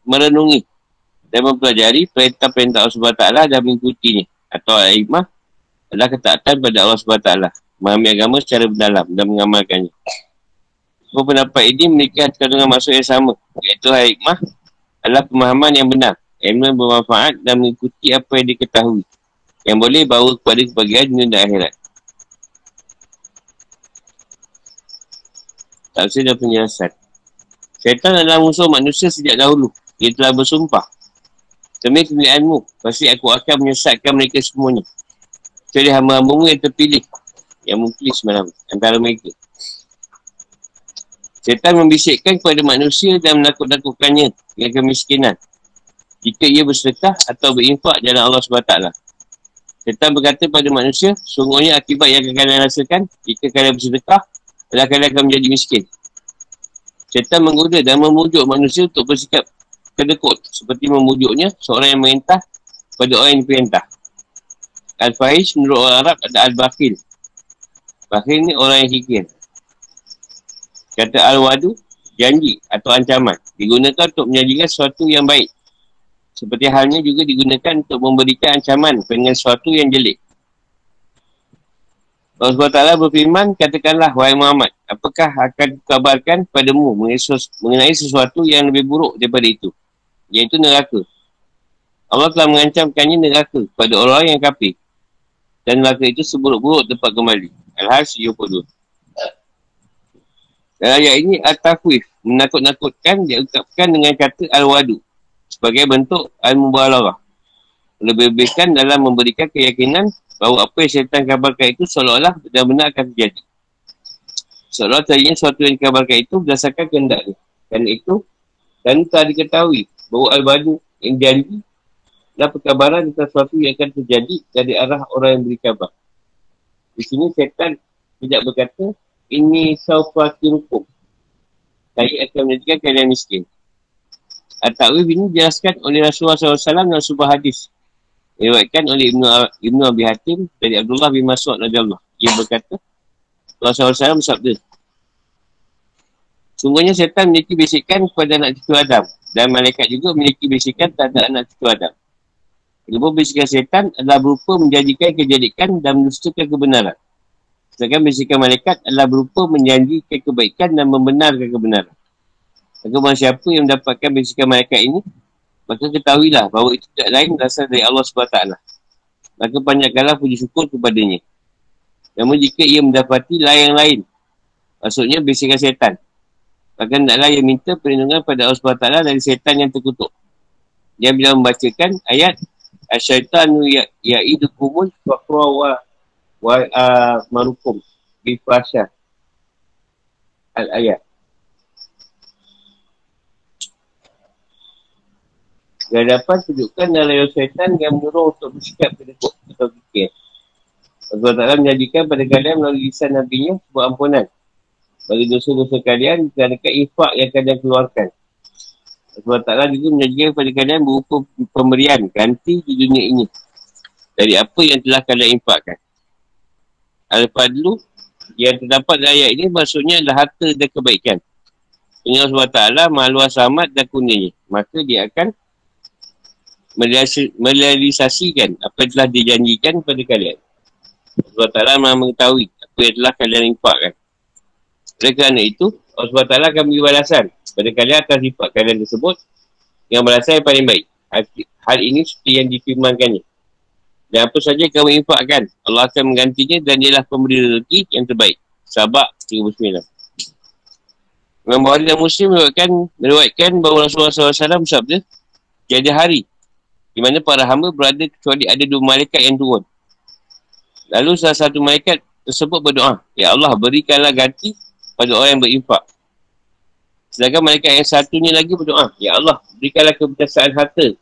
merenungi dan mempelajari perintah-perintah Allah SWT dan mengikutinya. Atau hikmah adalah ketaatan pada Allah SWT. Memahami agama secara mendalam dan mengamalkannya. Semua pendapat ini memiliki kandungan maksud yang sama. Iaitu hikmah adalah pemahaman yang benar. Ilmu bermanfaat dan mengikuti apa yang diketahui. Yang boleh bawa kepada kebahagiaan dunia dan akhirat. Tafsir dan penjelasan. Syaitan adalah musuh manusia sejak dahulu. Dia telah bersumpah. Demi kemuliaanmu, pasti aku akan menyesatkan mereka semuanya. Jadi hamba-hambamu yang terpilih. Yang mungkin semalam. Antara mereka. Syaitan membisikkan kepada manusia dan menakut-nakutkannya dengan kemiskinan. Jika ia bersedekah atau berinfak dalam Allah SWT. Syaitan berkata pada manusia, sungguhnya akibat yang akan kalian rasakan jika kalian bersedekah adalah kalian akan menjadi miskin. Syaitan menggoda dan memujuk manusia untuk bersikap kedekut seperti memujuknya seorang yang merintah pada orang yang diperintah. Al-Fahish menurut orang Arab ada Al-Bakhil. Bakhil ni orang yang kikir. Kata Al-Wadu, janji atau ancaman. Digunakan untuk menjanjikan sesuatu yang baik. Seperti halnya juga digunakan untuk memberikan ancaman dengan sesuatu yang jelek. Allah SWT berfirman, katakanlah, wahai Muhammad, apakah akan kabarkan padamu mengenai sesuatu yang lebih buruk daripada itu? Iaitu neraka. Allah telah mengancamkannya neraka pada orang yang kafir. Dan neraka itu seburuk-buruk tempat kembali. Al-Hajj 72. Dalam ayat ini, Al-Tafwif menakut-nakutkan diungkapkan dengan kata Al-Wadu sebagai bentuk Al-Mubalarah. Lebih-lebihkan dalam memberikan keyakinan bahawa apa yang syaitan kabarkan itu seolah-olah benar-benar akan terjadi. Seolah-olah tadinya sesuatu yang dikabarkan itu berdasarkan kehendak dia. Kerana itu, dan telah diketahui bahawa Al-Badu yang janji dan perkabaran tentang sesuatu yang akan terjadi dari arah orang yang beri kabar. Di sini syaitan tidak berkata, ini saufati hukum. Saya akan menjadikan kalian miskin. At-Ta'wif ini dijelaskan oleh Rasulullah SAW dalam sebuah hadis Diriwayatkan oleh Ibnu, Ibnu Abi Hatim dari Abdullah bin Mas'ud radhiyallahu Dia berkata, Rasulullah SAW bersabda, Sungguhnya setan memiliki bisikan kepada anak cucu Adam. Dan malaikat juga memiliki bisikan terhadap anak cucu Adam. Kedua bisikan setan adalah berupa menjanjikan kejadikan dan mendustakan kebenaran. Sedangkan bisikan malaikat adalah berupa menjanjikan kebaikan dan membenarkan kebenaran. Maka siapa yang mendapatkan bisikan malaikat ini, maka ketahuilah bahawa itu tidak lain berasal dari Allah SWT. Maka banyakkanlah puji syukur kepadanya. Namun jika ia mendapati lain lain, maksudnya bisikan setan, maka tidaklah ia minta perlindungan pada Allah SWT dari setan yang terkutuk. Dia bila membacakan ayat Asyaitanu ya ya'idukumul faqra wa wa uh, marukum bifasya al-ayat. Yang dapat tunjukkan dalam syaitan yang menyuruh untuk bersikap kedekut atau fikir. Allah Ta'ala menjadikan pada kalian melalui lisan Nabi-Nya sebuah ampunan. Bagi dosa-dosa kalian, kerana infak yang kalian keluarkan. Allah Ta'ala juga menjanjikan kepada kalian berupa pemberian ganti di dunia ini. Dari apa yang telah kalian infakkan. Al-Fadlu yang terdapat dalam ayat ini maksudnya adalah harta dan kebaikan. Dengan Allah Ta'ala maluas amat dan kuningnya. Maka dia akan merealisasikan apa yang telah dijanjikan kepada kalian. Allah Ta'ala maha mengetahui apa yang telah kalian infakkan. Oleh kerana itu, Allah Ta'ala akan beri balasan pada kalian atas sifat kalian tersebut yang berasal yang paling baik. Hal ini seperti yang difirmankannya. Dan apa saja kamu infakkan, Allah akan menggantinya dan ialah pemberi rezeki yang terbaik. Sabak 39. Imam Bukhari dan Muslim meriwayatkan, meriwayatkan bahawa Rasulullah SAW bersabda, jadi hari di mana para hamba berada kecuali ada dua malaikat yang turun. Lalu salah satu malaikat tersebut berdoa, Ya Allah berikanlah ganti pada orang yang berinfak. Sedangkan malaikat yang satunya lagi berdoa, Ya Allah, berikanlah kebiasaan harta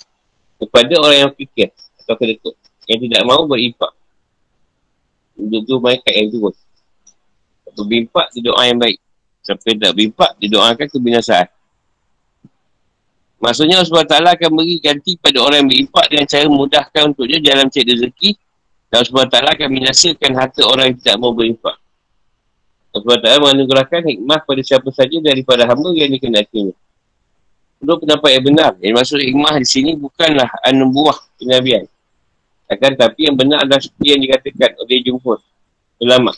kepada orang yang fikir atau kedekut yang tidak mahu berimpak. Untuk tu malaikat yang turun. Atau berimpak, dia doa yang baik. Sampai tak berimpak, dia doakan kebinasaan. Maksudnya Allah SWT akan beri ganti pada orang yang berimpak dengan cara memudahkan untuknya dalam cek rezeki dan Allah SWT akan binasakan harta orang yang tidak mahu berimpak. Allah SWT menganugerahkan hikmah pada siapa saja daripada hamba yang dikenakinya. Itu pendapat yang benar. Yang maksud hikmah di sini bukanlah anubuah kenabian. Akan tapi yang benar adalah seperti yang dikatakan oleh jumhur ulama.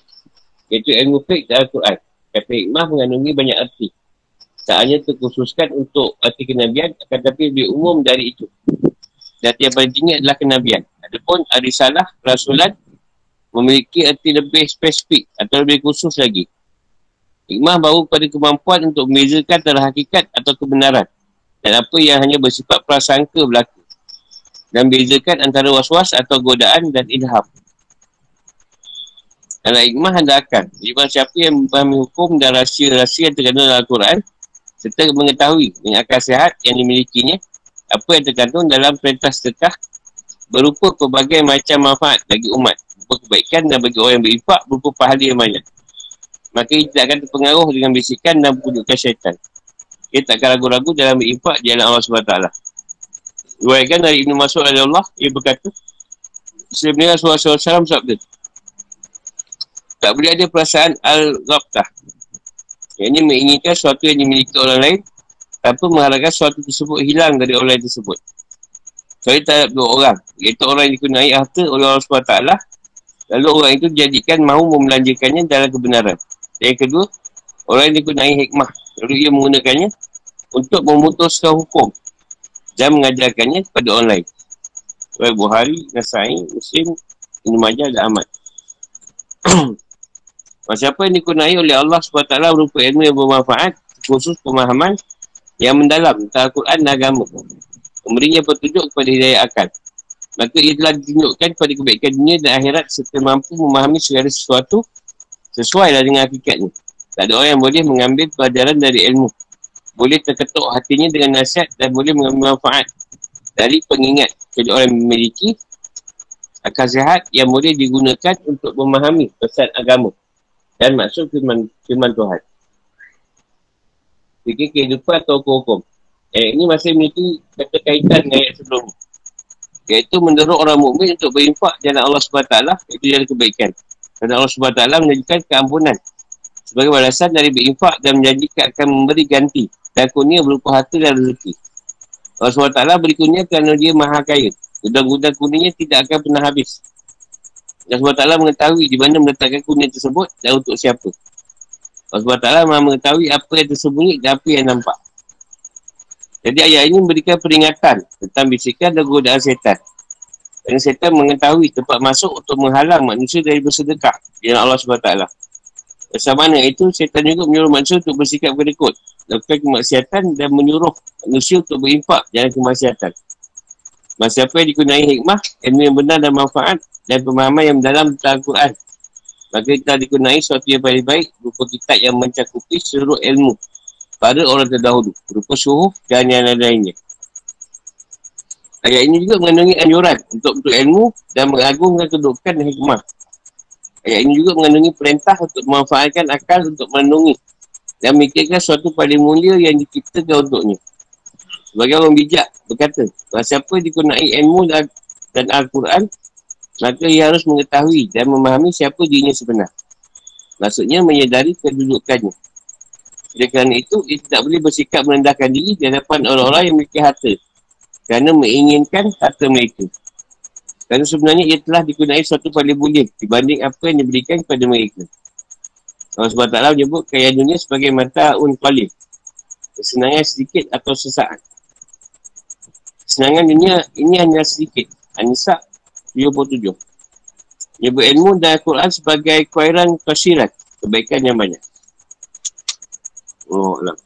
Iaitu ilmu fiqh dan Al-Quran. Kata hikmah mengandungi banyak arti. Tak hanya terkhususkan untuk arti kenabian, akan tapi lebih umum dari itu. Dan yang paling tinggi adalah kenabian. Adapun arisalah, rasulan, memiliki arti lebih spesifik atau lebih khusus lagi. Hikmah baru pada kemampuan untuk membezakan antara hakikat atau kebenaran dan apa yang hanya bersifat prasangka berlaku dan bezakan antara was-was atau godaan dan ilham. Dalam hikmah anda akan Hikmah siapa yang memahami hukum dan rahsia-rahsia yang terkandung dalam Al-Quran serta mengetahui dengan akal sehat yang dimilikinya apa yang terkandung dalam perintah sedekah berupa pelbagai macam manfaat bagi umat berupa kebaikan dan bagi orang yang berinfak berupa pahala yang banyak. Maka ia tidak akan terpengaruh dengan bisikan dan pujukan syaitan. Ia tak akan ragu-ragu dalam berinfak di Allah SWT. Ruaikan dari Ibn Masud Allah, ia berkata, Sebenarnya Rasulullah SAW sabda, tak boleh ada perasaan al-ghabtah. Yang ini menginginkan sesuatu yang dimiliki orang lain tanpa mengharapkan sesuatu tersebut hilang dari orang lain tersebut. Kecuali tak dua orang. Iaitu orang yang dikenai harta oleh Allah SWT Lalu orang itu dijadikan mahu membelanjakannya dalam kebenaran. Dan yang kedua, orang yang dikenai hikmah. Lalu ia menggunakannya untuk memutuskan hukum dan mengajarkannya kepada orang lain. Sebagai Buhari, Nasai, Muslim, Ibn Majah dan Ahmad. Siapa yang dikenai oleh Allah SWT berupa ilmu yang bermanfaat, khusus pemahaman yang mendalam tentang Al-Quran dan agama. Memberinya petunjuk kepada hidayah akal. Maka ia telah ditunjukkan kepada kebaikan dunia dan akhirat serta mampu memahami segala sesuatu sesuai dengan hakikatnya. Tak ada orang yang boleh mengambil pelajaran dari ilmu. Boleh terketuk hatinya dengan nasihat dan boleh mengambil manfaat dari pengingat. Jadi orang memiliki akal sehat yang boleh digunakan untuk memahami pesan agama dan maksud firman, firman Tuhan. Fikir kehidupan atau hukum-hukum. Eh, ini masih memiliki kata kaitan dengan ayat sebelum Iaitu mendorong orang mukmin untuk berinfak jalan Allah SWT. Itu jalan kebaikan. Kerana Allah SWT menjadikan keampunan. Sebagai balasan dari berinfak dan menjanjikan akan memberi ganti. Dan kurnia berupa harta dan rezeki. Allah SWT beri kurnia kerana dia maha kaya. Gudang-gudang kurnianya tidak akan pernah habis. Allah SWT mengetahui di mana meletakkan kurnia tersebut dan untuk siapa. Allah SWT maha mengetahui apa yang tersembunyi dan apa yang nampak. Jadi ayat ini memberikan peringatan tentang bisikan dan godaan setan. Dan setan mengetahui tempat masuk untuk menghalang manusia dari bersedekah. Dengan Allah SWT. Bersama mana itu, setan juga menyuruh manusia untuk bersikap berikut. Lakukan kemaksiatan dan menyuruh manusia untuk berimpak jalan kemaksiatan. Masa apa yang dikunai hikmah, ilmu yang benar dan manfaat dan pemahaman yang mendalam tentang Al-Quran. Maka kita dikunai sesuatu yang paling baik berupa kitab yang mencakupi seluruh ilmu pada orang terdahulu berupa suhu dan yang lain-lainnya. Ayat ini juga mengandungi anjuran untuk untuk ilmu dan mengagungkan kedudukan dan hikmah. Ayat ini juga mengandungi perintah untuk memanfaatkan akal untuk melindungi dan memikirkan sesuatu paling mulia yang diciptakan untuknya. Sebagai orang bijak berkata, bahawa siapa dikunai ilmu dan Al-Quran, maka ia harus mengetahui dan memahami siapa dirinya sebenar. Maksudnya menyedari kedudukannya. Oleh kerana itu, ia tidak boleh bersikap merendahkan diri di hadapan orang-orang yang memiliki harta. Kerana menginginkan harta mereka. Kerana sebenarnya ia telah dikunai suatu paling boleh dibanding apa yang diberikan kepada mereka. Allah SWT menyebut kaya dunia sebagai mata un qalil. Kesenangan sedikit atau sesaat. Kesenangan dunia ini hanya sedikit. Anisa 77. Menyebut ilmu dan Al-Quran sebagai kuairan kasirat. Kebaikan yang banyak. Oh, lah.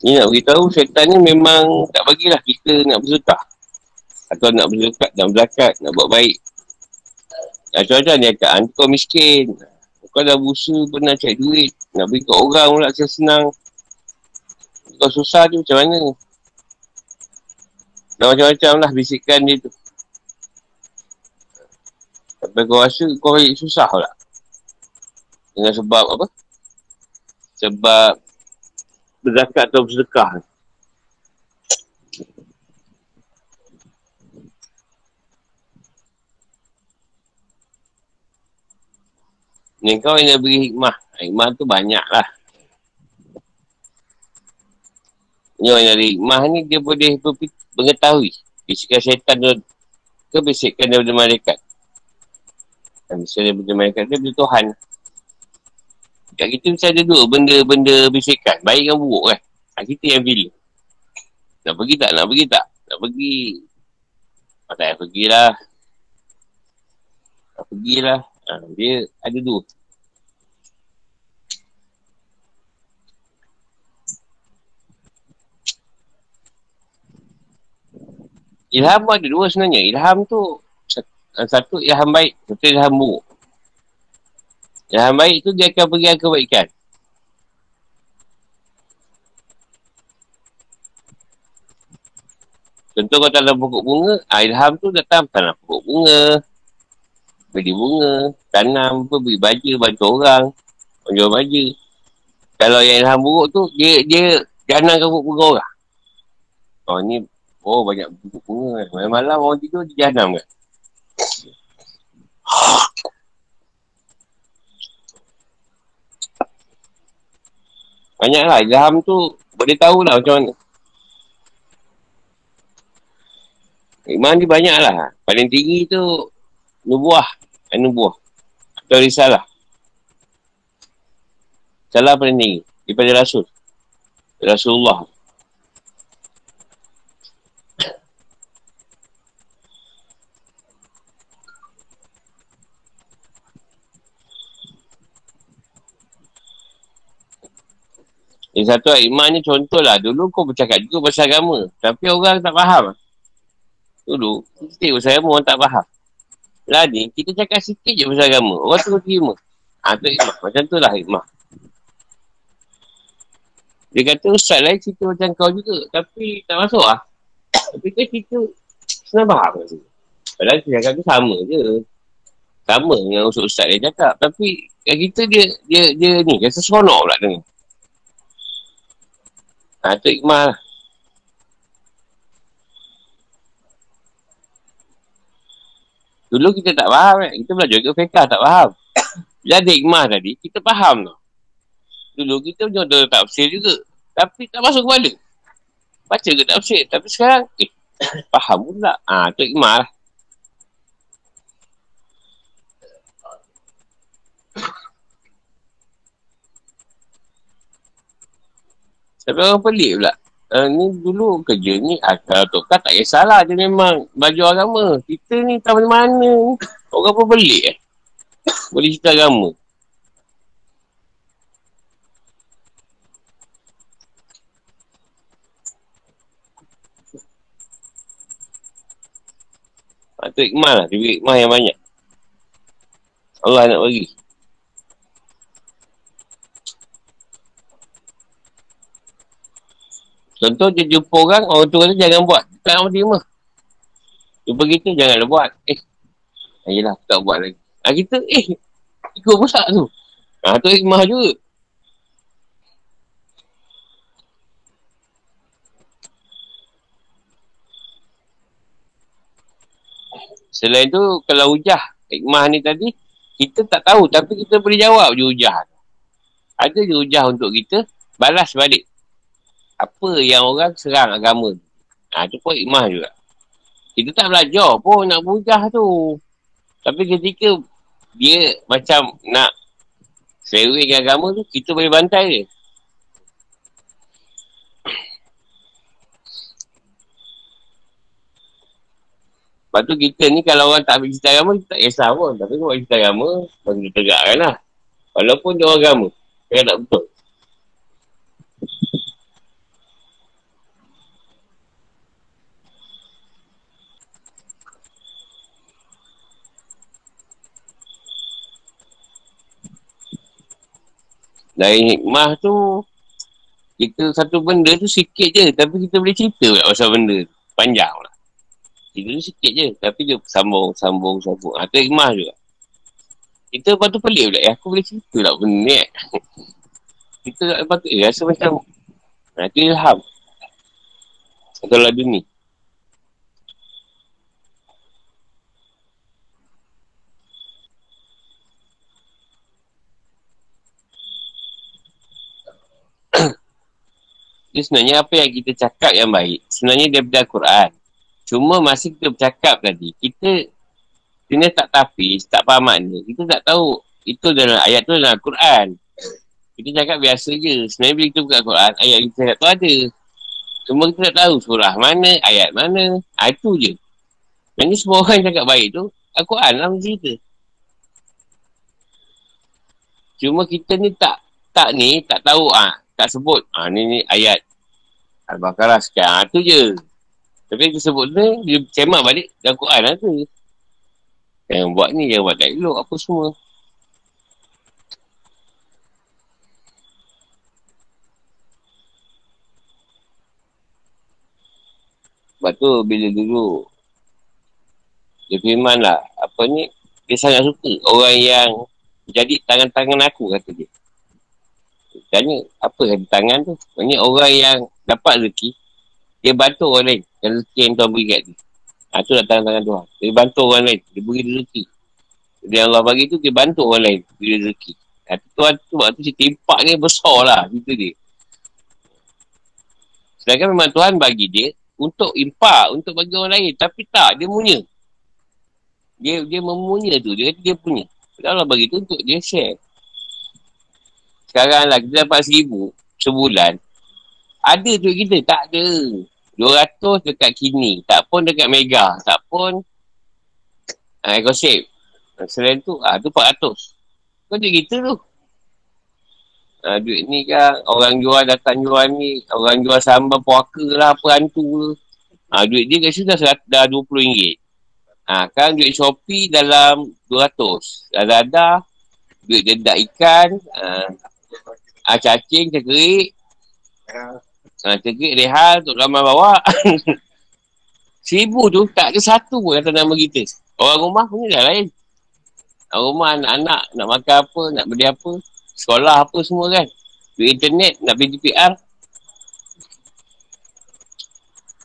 Ni nak beritahu syaitan ni memang tak bagilah kita nak bersedekah. Atau nak berzakat, nak berzakat, nak buat baik. Macam-macam dia kata, kau miskin. Kau dah busa pernah cari duit. Nak beri kat orang pula senang. Kau susah tu macam mana? Dan macam-macam lah bisikan dia tu. Sampai kau rasa kau susah pula. Dengan sebab apa? Sebab berzakat atau bersedekah. Ni kau yang beri hikmah. Hikmah tu banyak lah. Ni orang yang hikmah ni dia boleh mengetahui. Bisikan syaitan tu ke bisikan daripada malaikat. Dan bisikan daripada malaikat dia betul Tuhan. Kat kita mesti ada dua benda-benda bisikan. Baik dan buruk kan. Ha, kita yang pilih. Nak pergi tak? Nak pergi tak? Nak pergi. Tak payah pergilah. Nak pergilah. Ha, dia ada dua. Ilham ada dua sebenarnya. Ilham tu satu ilham baik, satu ilham buruk. Yang baik tu dia akan berikan kebaikan. Contoh kau tanam pokok bunga, ah, ilham tu datang tanam pokok bunga. Beli bunga, tanam beri baja, bantu orang. Jual baja. Kalau yang ilham buruk tu, dia dia jangan ke pokok bunga orang. Oh ni, oh banyak bunga. Malam-malam orang tidur, dia janam kan. Banyak lah. Ilham tu boleh tahu lah macam mana. Iman dia banyak lah. Paling tinggi tu nubuah. Nubuah. Atau risalah. Salah paling tinggi. Daripada Rasul. Rasulullah. Yang satu iman ni contohlah. Dulu kau bercakap juga pasal agama. Tapi orang tak faham. Dulu, kita pasal agama orang tak faham. Lah ni, kita cakap sikit je pasal agama. Orang tu terima. Ha, tu ikmah. Macam tu lah ikmah. Dia kata ustaz lain cerita macam kau juga. Tapi tak masuk lah. Tapi kan cerita senang faham. Padahal dia cakap tu sama je. Sama dengan ustaz-ustaz dia cakap. Tapi kita dia, dia, dia ni, rasa seronok pula dengar. Ha, itu ikmah lah. Dulu kita tak faham eh. Kita belajar ikut fiqah tak faham. Bila ada ikmah tadi, kita faham tu. Dulu kita punya ada tafsir juga. Tapi tak masuk kepala. Baca ke tafsir. Tapi sekarang, eh, faham pula. Ha, itu ikmah lah. Tapi orang pelik pula. Uh, ni dulu kerja ni akal tu kan tak kisahlah dia memang baju agama. Kita ni tak mana-mana. Orang pun pelik eh. Boleh cerita agama. Itu hikmah lah. Dia hikmah yang banyak. Allah nak bagi. Contoh dia jumpa orang, orang tu kata jangan buat. Tak nak terima. Jumpa kita, janganlah buat. Eh, ayolah, tak buat lagi. Ha, kita, eh, ikut besar tu. Ha, tu hikmah juga. Selain tu, kalau hujah hikmah ni tadi, kita tak tahu tapi kita boleh jawab je hujah. Ada je hujah untuk kita, balas balik apa yang orang serang agama. Ha, tu pun hikmah juga. Kita tak belajar pun nak berhujah tu. Tapi ketika dia macam nak serewekkan agama tu, kita boleh bantai dia. Lepas tu kita ni kalau orang tak ambil cerita agama, kita tak kisah pun. Tapi kalau cerita agama, bagi tegakkan lah. Walaupun dia orang agama. Saya tak betul. Dari hikmah tu, kita satu benda tu sikit je. Tapi kita boleh cerita pula pasal benda tu. Panjang lah. Kita tu sikit je. Tapi dia sambung, sambung, sambung. Ha, tu hikmah juga. Kita lepas tu pelik pula. Eh, aku boleh cerita lah benda ni. Eh. kita lepas tu eh, rasa macam. Ha, tu ilham. Kalau dunia. Jadi sebenarnya apa yang kita cakap yang baik, sebenarnya daripada Al-Quran. Cuma masa kita bercakap tadi, kita sebenarnya tak tapi, tak faham makna. Kita tak tahu itu dalam ayat tu dalam Al-Quran. Kita cakap biasa je. Sebenarnya bila kita buka Al-Quran, ayat kita cakap tu ada. Cuma kita tak tahu surah mana, ayat mana. Ha, itu je. Sebenarnya semua orang cakap baik tu, Al-Quran lah cerita. Cuma kita ni tak, tak ni, tak tahu ah tak sebut. Ha, ni, ni ayat Al-Baqarah sekian. Ha, tu je. Tapi dia sebut ni, dia cemak balik dalam Quran lah tu. Yang buat ni, yang buat tak elok, apa semua. Sebab tu, bila dulu, dia firman lah, apa ni, dia sangat suka orang yang jadi tangan-tangan aku, kata dia. Tanya, apa yang tangan tu? Maksudnya orang yang dapat rezeki, dia bantu orang lain. Yang rezeki yang Tuhan beri kat dia. Ha, tu lah tangan-tangan Tuhan. Dia bantu orang lain. Dia beri rezeki. Jadi Allah bagi tu, dia bantu orang lain. Beri rezeki. Ha, tu Tuhan tu, waktu si timpak ni besar lah. Itu dia. Sedangkan memang Tuhan bagi dia untuk impak, untuk bagi orang lain. Tapi tak, dia punya. Dia dia memunya tu. Dia dia punya. Allah bagi tu untuk dia share. Sekarang lah kita dapat seribu sebulan. Ada tu kita? Tak ada. Dua ratus dekat kini. Tak pun dekat mega. Tak pun uh, EcoSafe. Selain tu, ah tu 400. Kau duit kita tu. Uh, duit ni kan orang jual datang jual ni. Orang jual sambal puaka lah apa hantu tu. Uh, duit dia kat situ dah, dah RM20. Ha, kan duit Shopee dalam 200. Dah ada duit dedak ikan. Uh, Ah cacing, cekerik. Ah cekerik rehat untuk ramai bawa. Seribu tu tak ada satu pun kata nama kita. Orang rumah pun dah lain. Orang rumah anak-anak nak makan apa, nak beli apa. Sekolah apa semua kan. Duit internet, nak beli GPR.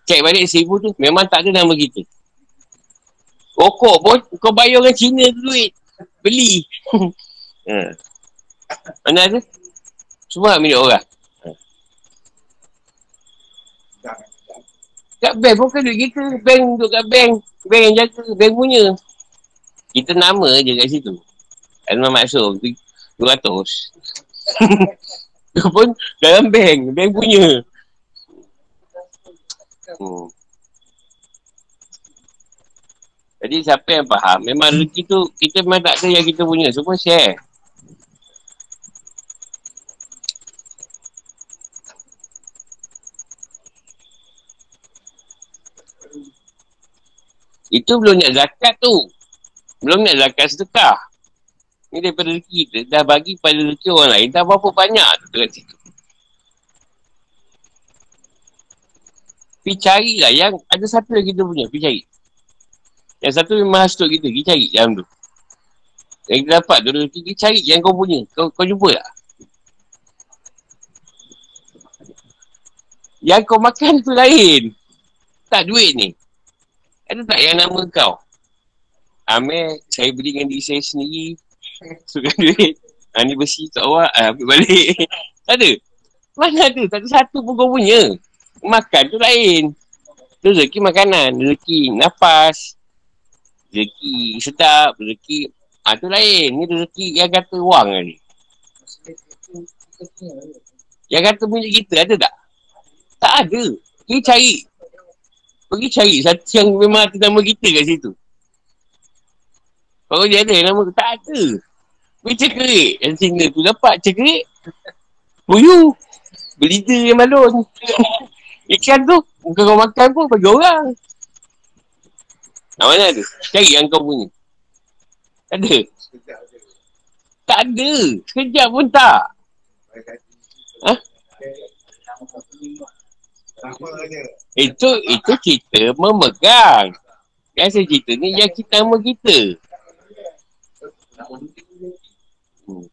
Cek balik seribu tu, memang tak ada nama kita. Rokok pun kau bayar orang Cina tu duit. Beli. ha. Mana ada? Semua milik orang. Kat bank pun duit kita. Bank duduk kat bank. Bank yang jaga. Bank punya. Kita nama je kat situ. Ada maksud. 200. Dia pun dalam bank. Bank punya. Hmm. Jadi siapa yang faham, memang rezeki tu kita memang tak ada yang kita punya. Semua share. Itu belum nak zakat tu. Belum nak zakat sedekah. Ni daripada rezeki kita. Dah bagi pada rezeki orang lain. Dah berapa banyak tu dekat situ. Pergi carilah yang ada satu yang kita punya. Pergi cari. Yang satu memang hasut kita. Pergi cari yang tu. Yang kita dapat tu rezeki. Pergi cari yang kau punya. Kau, kau jumpa tak? Yang kau makan tu lain. Tak duit ni. Ada tak yang nama kau? Amir, saya beli dengan diri saya sendiri. Suka duit. Ha, ni besi awak. Ha, ambil balik. tak ada. Mana ada? Tak ada satu pun kau punya. Makan tu lain. Rezeki makanan. Rezeki nafas. Rezeki sedap. Rezeki. Ha, tu lain. Ni rezeki yang kata wang ni. Yang kata punya kita ada tak? Tak ada. Kita cari. Pergi cari satu yang memang ada nama kita kat situ. Kalau dia ada nama tak ada. Pergi cekerik yang singa tu dapat cekerik. Buyu. Beli dia yang malun. Ikan tu, bukan kau makan pun bagi orang. Nah, mana ada? Cari yang kau punya. Tak ada. Tak ada. Sekejap pun tak. Ha? Itu itu kita memegang. Yang saya cerita ni yang kita nama kita. Hmm.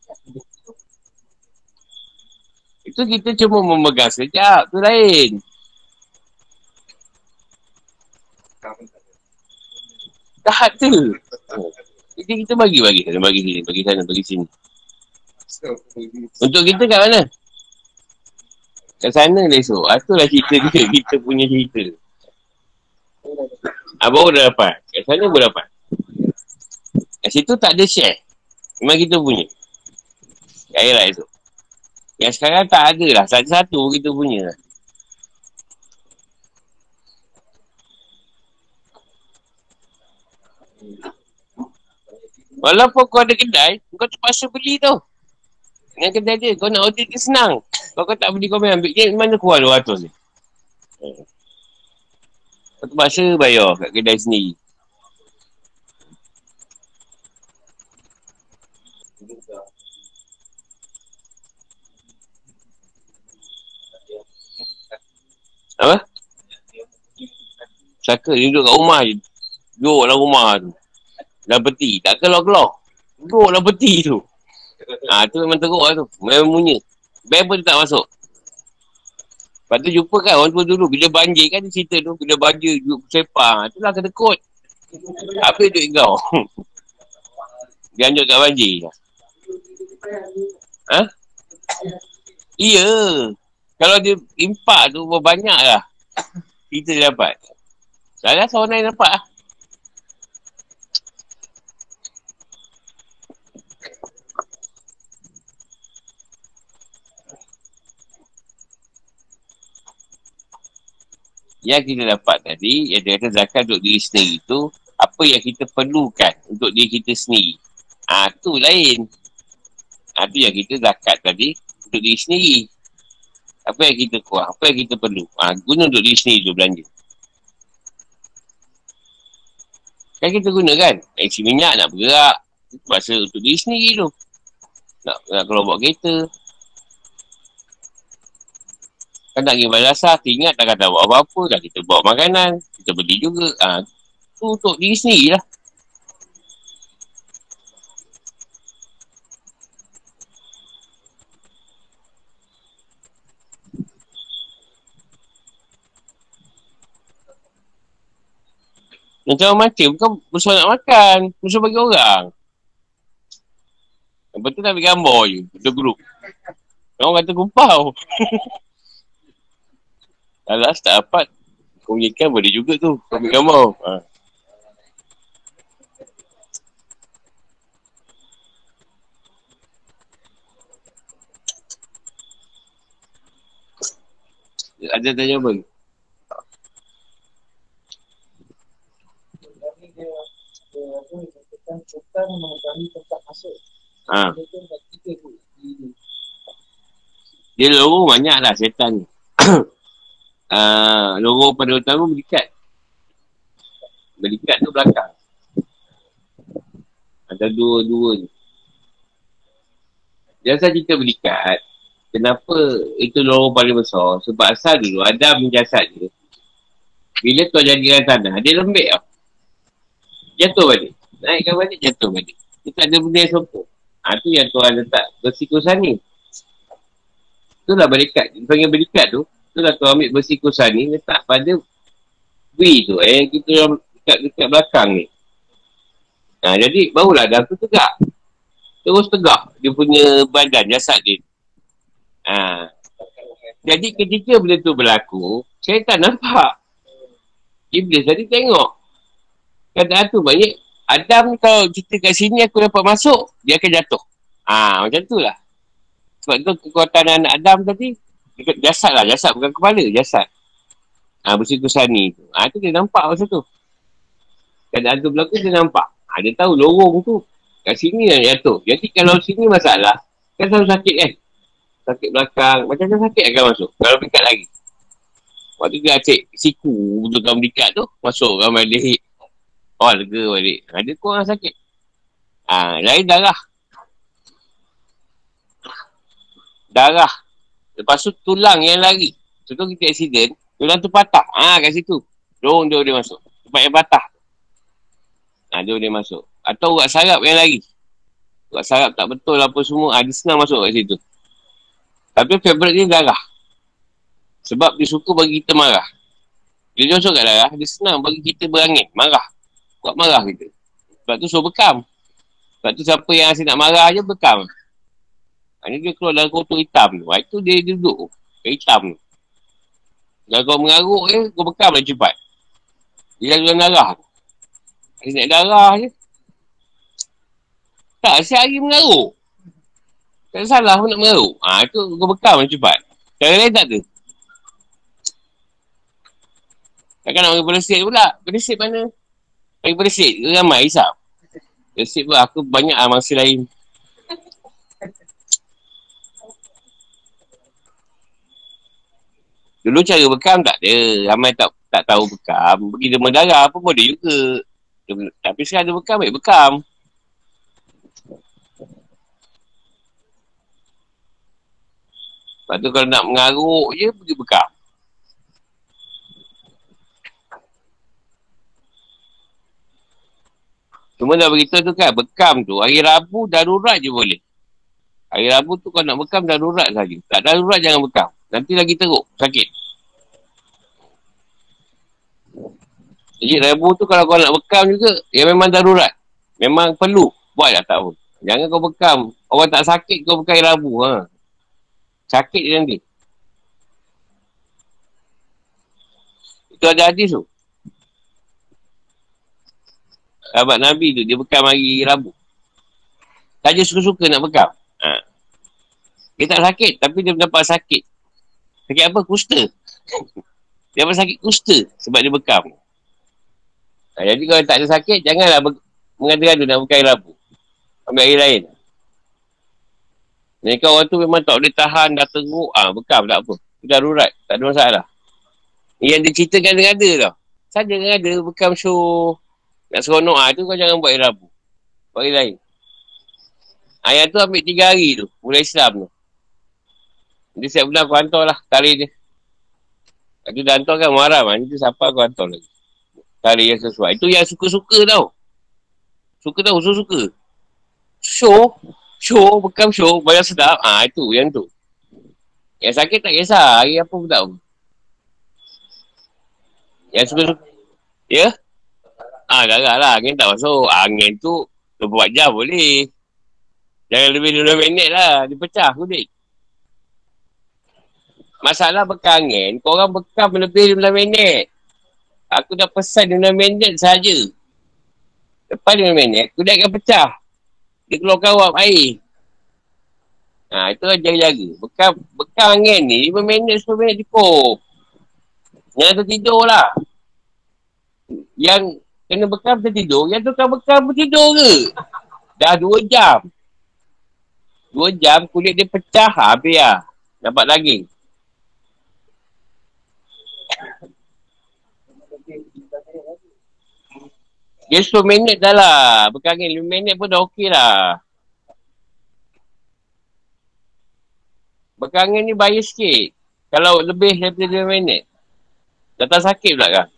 Itu kita cuma memegang sekejap. Tu lain. Tak ada. Jadi kita bagi-bagi. Bagi sini, bagi sana, bagi sini. Untuk kita kat mana? Kat sana lah esok. Ah, itulah cerita dia. Kita punya cerita. Ah, baru dah dapat. Kat sana pun dapat. Kat situ tak ada share. Memang kita punya. Kaya lah esok. Yang sekarang tak ada lah. Satu-satu kita punya lah. Walaupun kau ada kedai, kau terpaksa beli tu. Dengan kedai dia, kau nak order dia senang. Kalau kau tak beli kau main ambil je, mana keluar 200 ni? Kau terpaksa bayar kat kedai sendiri. Apa? Saka dia duduk kat rumah je. Duduk dalam rumah tu. Dalam peti. Tak keluar-keluar. Dalam peti tu. Ha, tu memang teruk lah tu. Memang munya. Band pun tak masuk. Lepas tu jumpa kan orang tua dulu. Bila banjir kan cerita tu. Bila banjir duduk sepah. Itulah kena kot. Apa duit kau? Dia anjuk kat banjir. Ha? Iya. Kalau dia impak tu banyak lah. Kita dapat. Salah seorang lain dapat lah. Yang kita dapat tadi, yang dia kata zakat untuk diri sendiri tu, apa yang kita perlukan untuk diri kita sendiri. Ha, tu lain. Ha, tu yang kita zakat tadi untuk diri sendiri. Apa yang kita kurang, apa yang kita perlu. Ha, guna untuk diri sendiri tu belanja. Kan kita guna kan? Isi minyak nak bergerak. Masa untuk diri sendiri tu. Nak, nak keluar buat kereta. Kan nak pergi madrasah, ingat tak kata buat apa-apa dah kita bawa makanan, kita beli juga. Ha, tu untuk diri sendiri lah. Macam mati bukan musuh nak makan. Musuh bagi orang. Yang penting nak ambil gambar je. Betul grup. Orang kata kumpau. Alas tak dapat. Kau punya boleh juga tu. Kau ambil gambar. Ha. Ada tanya apa? Ha. Dia logo banyak lah setan ni. uh, logo pada utama berikat. Berikat tu belakang. Ada dua-dua ni. Dia asal cerita berikat. Kenapa itu logo paling besar? Sebab asal dulu Adam jasad dia. Bila tu jadikan tanah, dia lembek tau. Jatuh balik. Naikkan balik, jatuh balik. Dia tak ada benda yang sokong. Ha, tu yang Tuhan letak bersikusan ni. Itulah berikat. Dia panggil berikat tu. Itulah Tuhan ambil bersikusan ni. Letak pada V tu. Eh, kita yang dekat, dekat belakang ni. Ha, jadi, barulah dah tu tegak. Terus tegak. Dia punya badan, jasad dia. Ha. Jadi, ketika benda tu berlaku, saya tak nampak. Iblis tadi tengok. Keadaan tu banyak Adam kalau kita kat sini aku dapat masuk, dia akan jatuh. Ha, macam tu lah. Sebab tu kekuatan anak Adam tadi, jasad lah, jasad bukan kepala, jasad. Ha, bersih kusani tu. Ha, tu dia nampak masa tu. Keadaan tu berlaku, dia nampak. Ha, dia tahu lorong tu, kat sini lah jatuh. Jadi kalau sini masalah, kan selalu sakit kan? Sakit belakang, macam-macam sakit akan masuk. Kalau dekat lagi. Waktu dia acik siku, betul kan berikat tu, masuk kan balik. Oh, lega balik. Ada kurang sakit. Ha, lain darah. Darah. Lepas tu tulang yang lari. Contoh kita accident, tulang tu patah. Ha, kat situ. Dorong dia boleh masuk. Tempat yang patah. Ha, dia boleh masuk. Atau urat sarap yang lari. Urat sarap tak betul apa semua. Ha, dia senang masuk kat situ. Tapi favourite ni darah. Sebab dia suka bagi kita marah. Dia masuk kat darah, dia senang bagi kita berangin, marah buat marah kita. Sebab tu suruh bekam. Sebab tu siapa yang asyik nak marah je bekam. Hanya dia keluar dalam kotor hitam tu. Itu dia duduk ke hitam tu. Kalau kau mengaruk je, kau bekam lah cepat. Dia jalan darah tu. Asyik nak darah je. Tak, sehari mengaruk. Tak salah nak mengaruk. Ha, itu kau bekam lah cepat. Cara lain tak tu? Takkan nak pergi bersih pula. Bersih mana? Daripada Syed ke ramai? Ya Syed pun aku banyak lah mangsa lain. Dulu cara bekam tak ada. Ramai tak tak tahu bekam. Pergi demam darah pun boleh juga. Tapi sekarang ada bekam, baik bekam. Lepas tu kalau nak mengaruk je, pergi bekam. Cuma dah beritahu tu kan, bekam tu, hari Rabu darurat je boleh. Hari Rabu tu kau nak bekam darurat saja. Tak darurat jangan bekam. Nanti lagi teruk, sakit. Jadi Rabu tu kalau kau nak bekam juga, ya memang darurat. Memang perlu. Buat lah tak pun. Jangan kau bekam. Orang tak sakit kau bekam Rabu. Ha. Sakit je nanti. Itu ada hadis tu. Sahabat Nabi tu, dia bekam hari Rabu. Saja suka-suka nak bekam. Ha. Dia tak sakit, tapi dia mendapat sakit. Sakit apa? Kusta. dia dapat sakit kusta sebab dia bekam. Ha, jadi kalau tak ada sakit, janganlah mengatakan tu nak bekam hari Rabu. Ambil hari lain. Mereka orang tu memang tak boleh tahan, dah teruk. Ah ha, bekam tak apa. Itu darurat. Tak ada masalah. Yang dia ceritakan dengan ada tau. Saja dengan ada bekam show nak seronok ah tu kau jangan buat hari Rabu. Buat hari lain. Ayat tu ambil tiga hari tu. Mulai Islam tu. Dia siap bulan aku hantar lah tarikh dia. Lepas dah hantar kan Muharram. Nanti siapa aku hantar lagi. Tarikh yang sesuai. Itu yang suka-suka tau. Suka tau, suka-suka. Show. Show, bekam show. Bayar sedap. Ah itu, yang tu. Yang sakit tak kisah. Hari apa pun tahu. Yang suka-suka. Ya? Yeah? Ah, darah lah. Angin tak masuk. Angin tu 24 jam boleh. Jangan lebih 2 minit lah. Dia pecah kulit. Masalah bekam angin, korang bekam lebih 15 minit. Aku dah pesan 15 minit saja. Lepas 15 minit, kulit akan pecah. Dia keluarkan wap air. Ha, itu lah jaga-jaga. Bekam, bekam angin ni 5 minit, 10 minit cukup. Yang tu tidur lah. Yang kena bekam tertidur, yang tu kan bekam tidur ke? Dah 2 jam. 2 jam kulit dia pecah habis lah. Dapat daging. Dia 10 minit dah lah. Berkangin 5 minit pun dah okey lah. Berkangin ni bayar sikit. Kalau lebih daripada 5 minit. Datang sakit pula kan?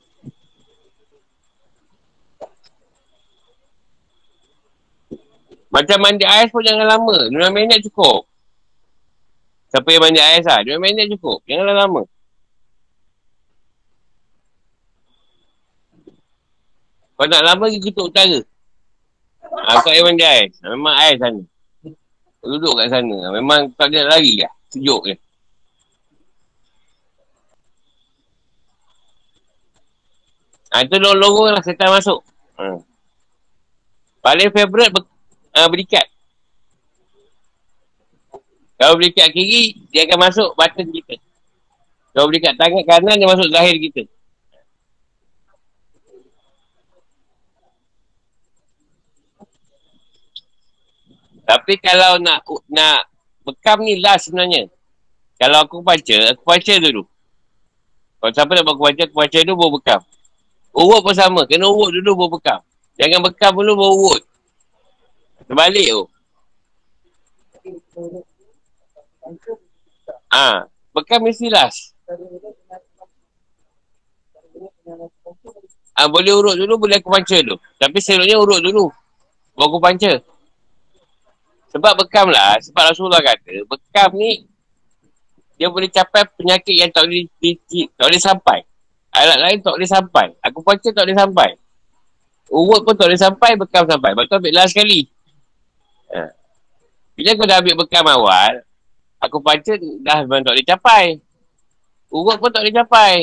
Macam mandi ais pun jangan lama. 5 minit cukup. Siapa yang mandi ais lah. 5 minit cukup. Janganlah lama. Kau nak lama pergi kutub utara. Ha, kau air mandi ais. Memang ais sana. Kau duduk kat sana. Memang tak ada lari lah. Sejuk je. Ha, itu lorong-lorong lah setan masuk. Ha. Paling favourite ber, uh, berikat. Kalau berikat kiri, dia akan masuk button kita. Kalau berikat tangan kanan, dia masuk zahir kita. Tapi kalau nak nak bekam ni last sebenarnya. Kalau aku baca, aku baca dulu. Kalau siapa nak aku baca, aku baca dulu baru bekam. Urut pun sama. Kena urut dulu baru bekam. Jangan bekam dulu baru urut. Terbalik tu. Ah, ha, bekam mesti last. Ha, boleh urut dulu, boleh aku panca dulu. Tapi selalunya urut dulu. Baru aku panca. Sebab bekam lah, sebab Rasulullah kata, bekam ni dia boleh capai penyakit yang tak boleh, di, di, tak boleh sampai. Alat lain tak boleh sampai. Aku baca tak boleh sampai. Urut pun tak boleh sampai, bekam sampai. Lepas tu ambil last sekali. Ha. Bila aku dah ambil bekam awal, aku baca dah memang tak boleh capai. Urut pun tak boleh capai.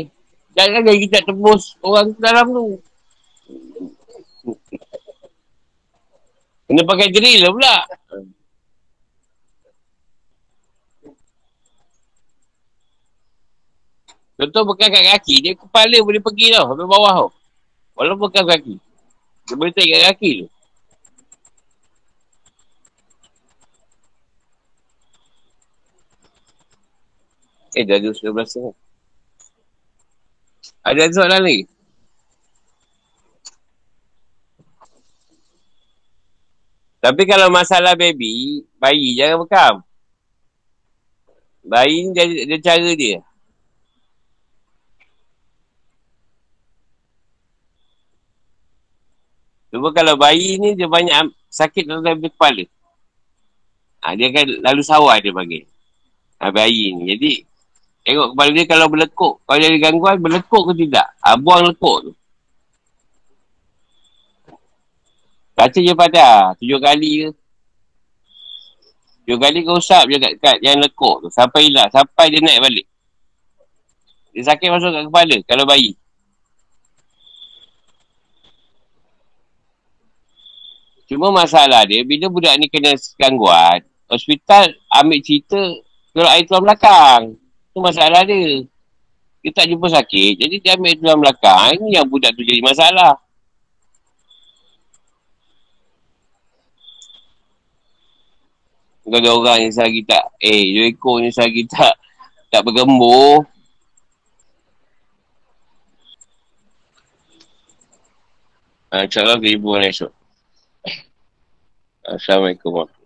Jangan lagi kita tembus orang dalam tu. Kena pakai drill lah pula. Contoh bekas kat kaki, dia kepala boleh pergi tau, sampai bawah tau. Walaupun bekas kaki. Dia boleh tarik kat kaki tu. Eh, dah ada 19 tahun. Ada soalan lagi? Tapi kalau masalah baby, bayi jangan bekam. Bayi ni dia, dia cara dia. Cuma kalau bayi ni dia banyak sakit dalam kepala. Ha, dia akan lalu sawah dia panggil. Ha, bayi ni. Jadi, tengok kepala dia kalau berlekuk. Kalau dia ada gangguan, berlekuk ke tidak? Ha, buang lekuk tu. Baca je pada. Tujuh kali ke. Tujuh kali kau usap je kat, kat yang lekuk tu. Sampai hilang. Sampai dia naik balik. Dia sakit masuk kat kepala kalau bayi. Cuma masalah dia, bila budak ni kena gangguan, hospital ambil cerita keluar air tulang belakang. Itu masalah dia. Dia tak jumpa sakit, jadi dia ambil tulang belakang. Ini yang budak tu jadi masalah. Kalau ada orang yang selagi tak, eh, dua ekor ni selagi tak, tak bergembur. InsyaAllah keribuan esok. Assalamualaikum warahmatullahi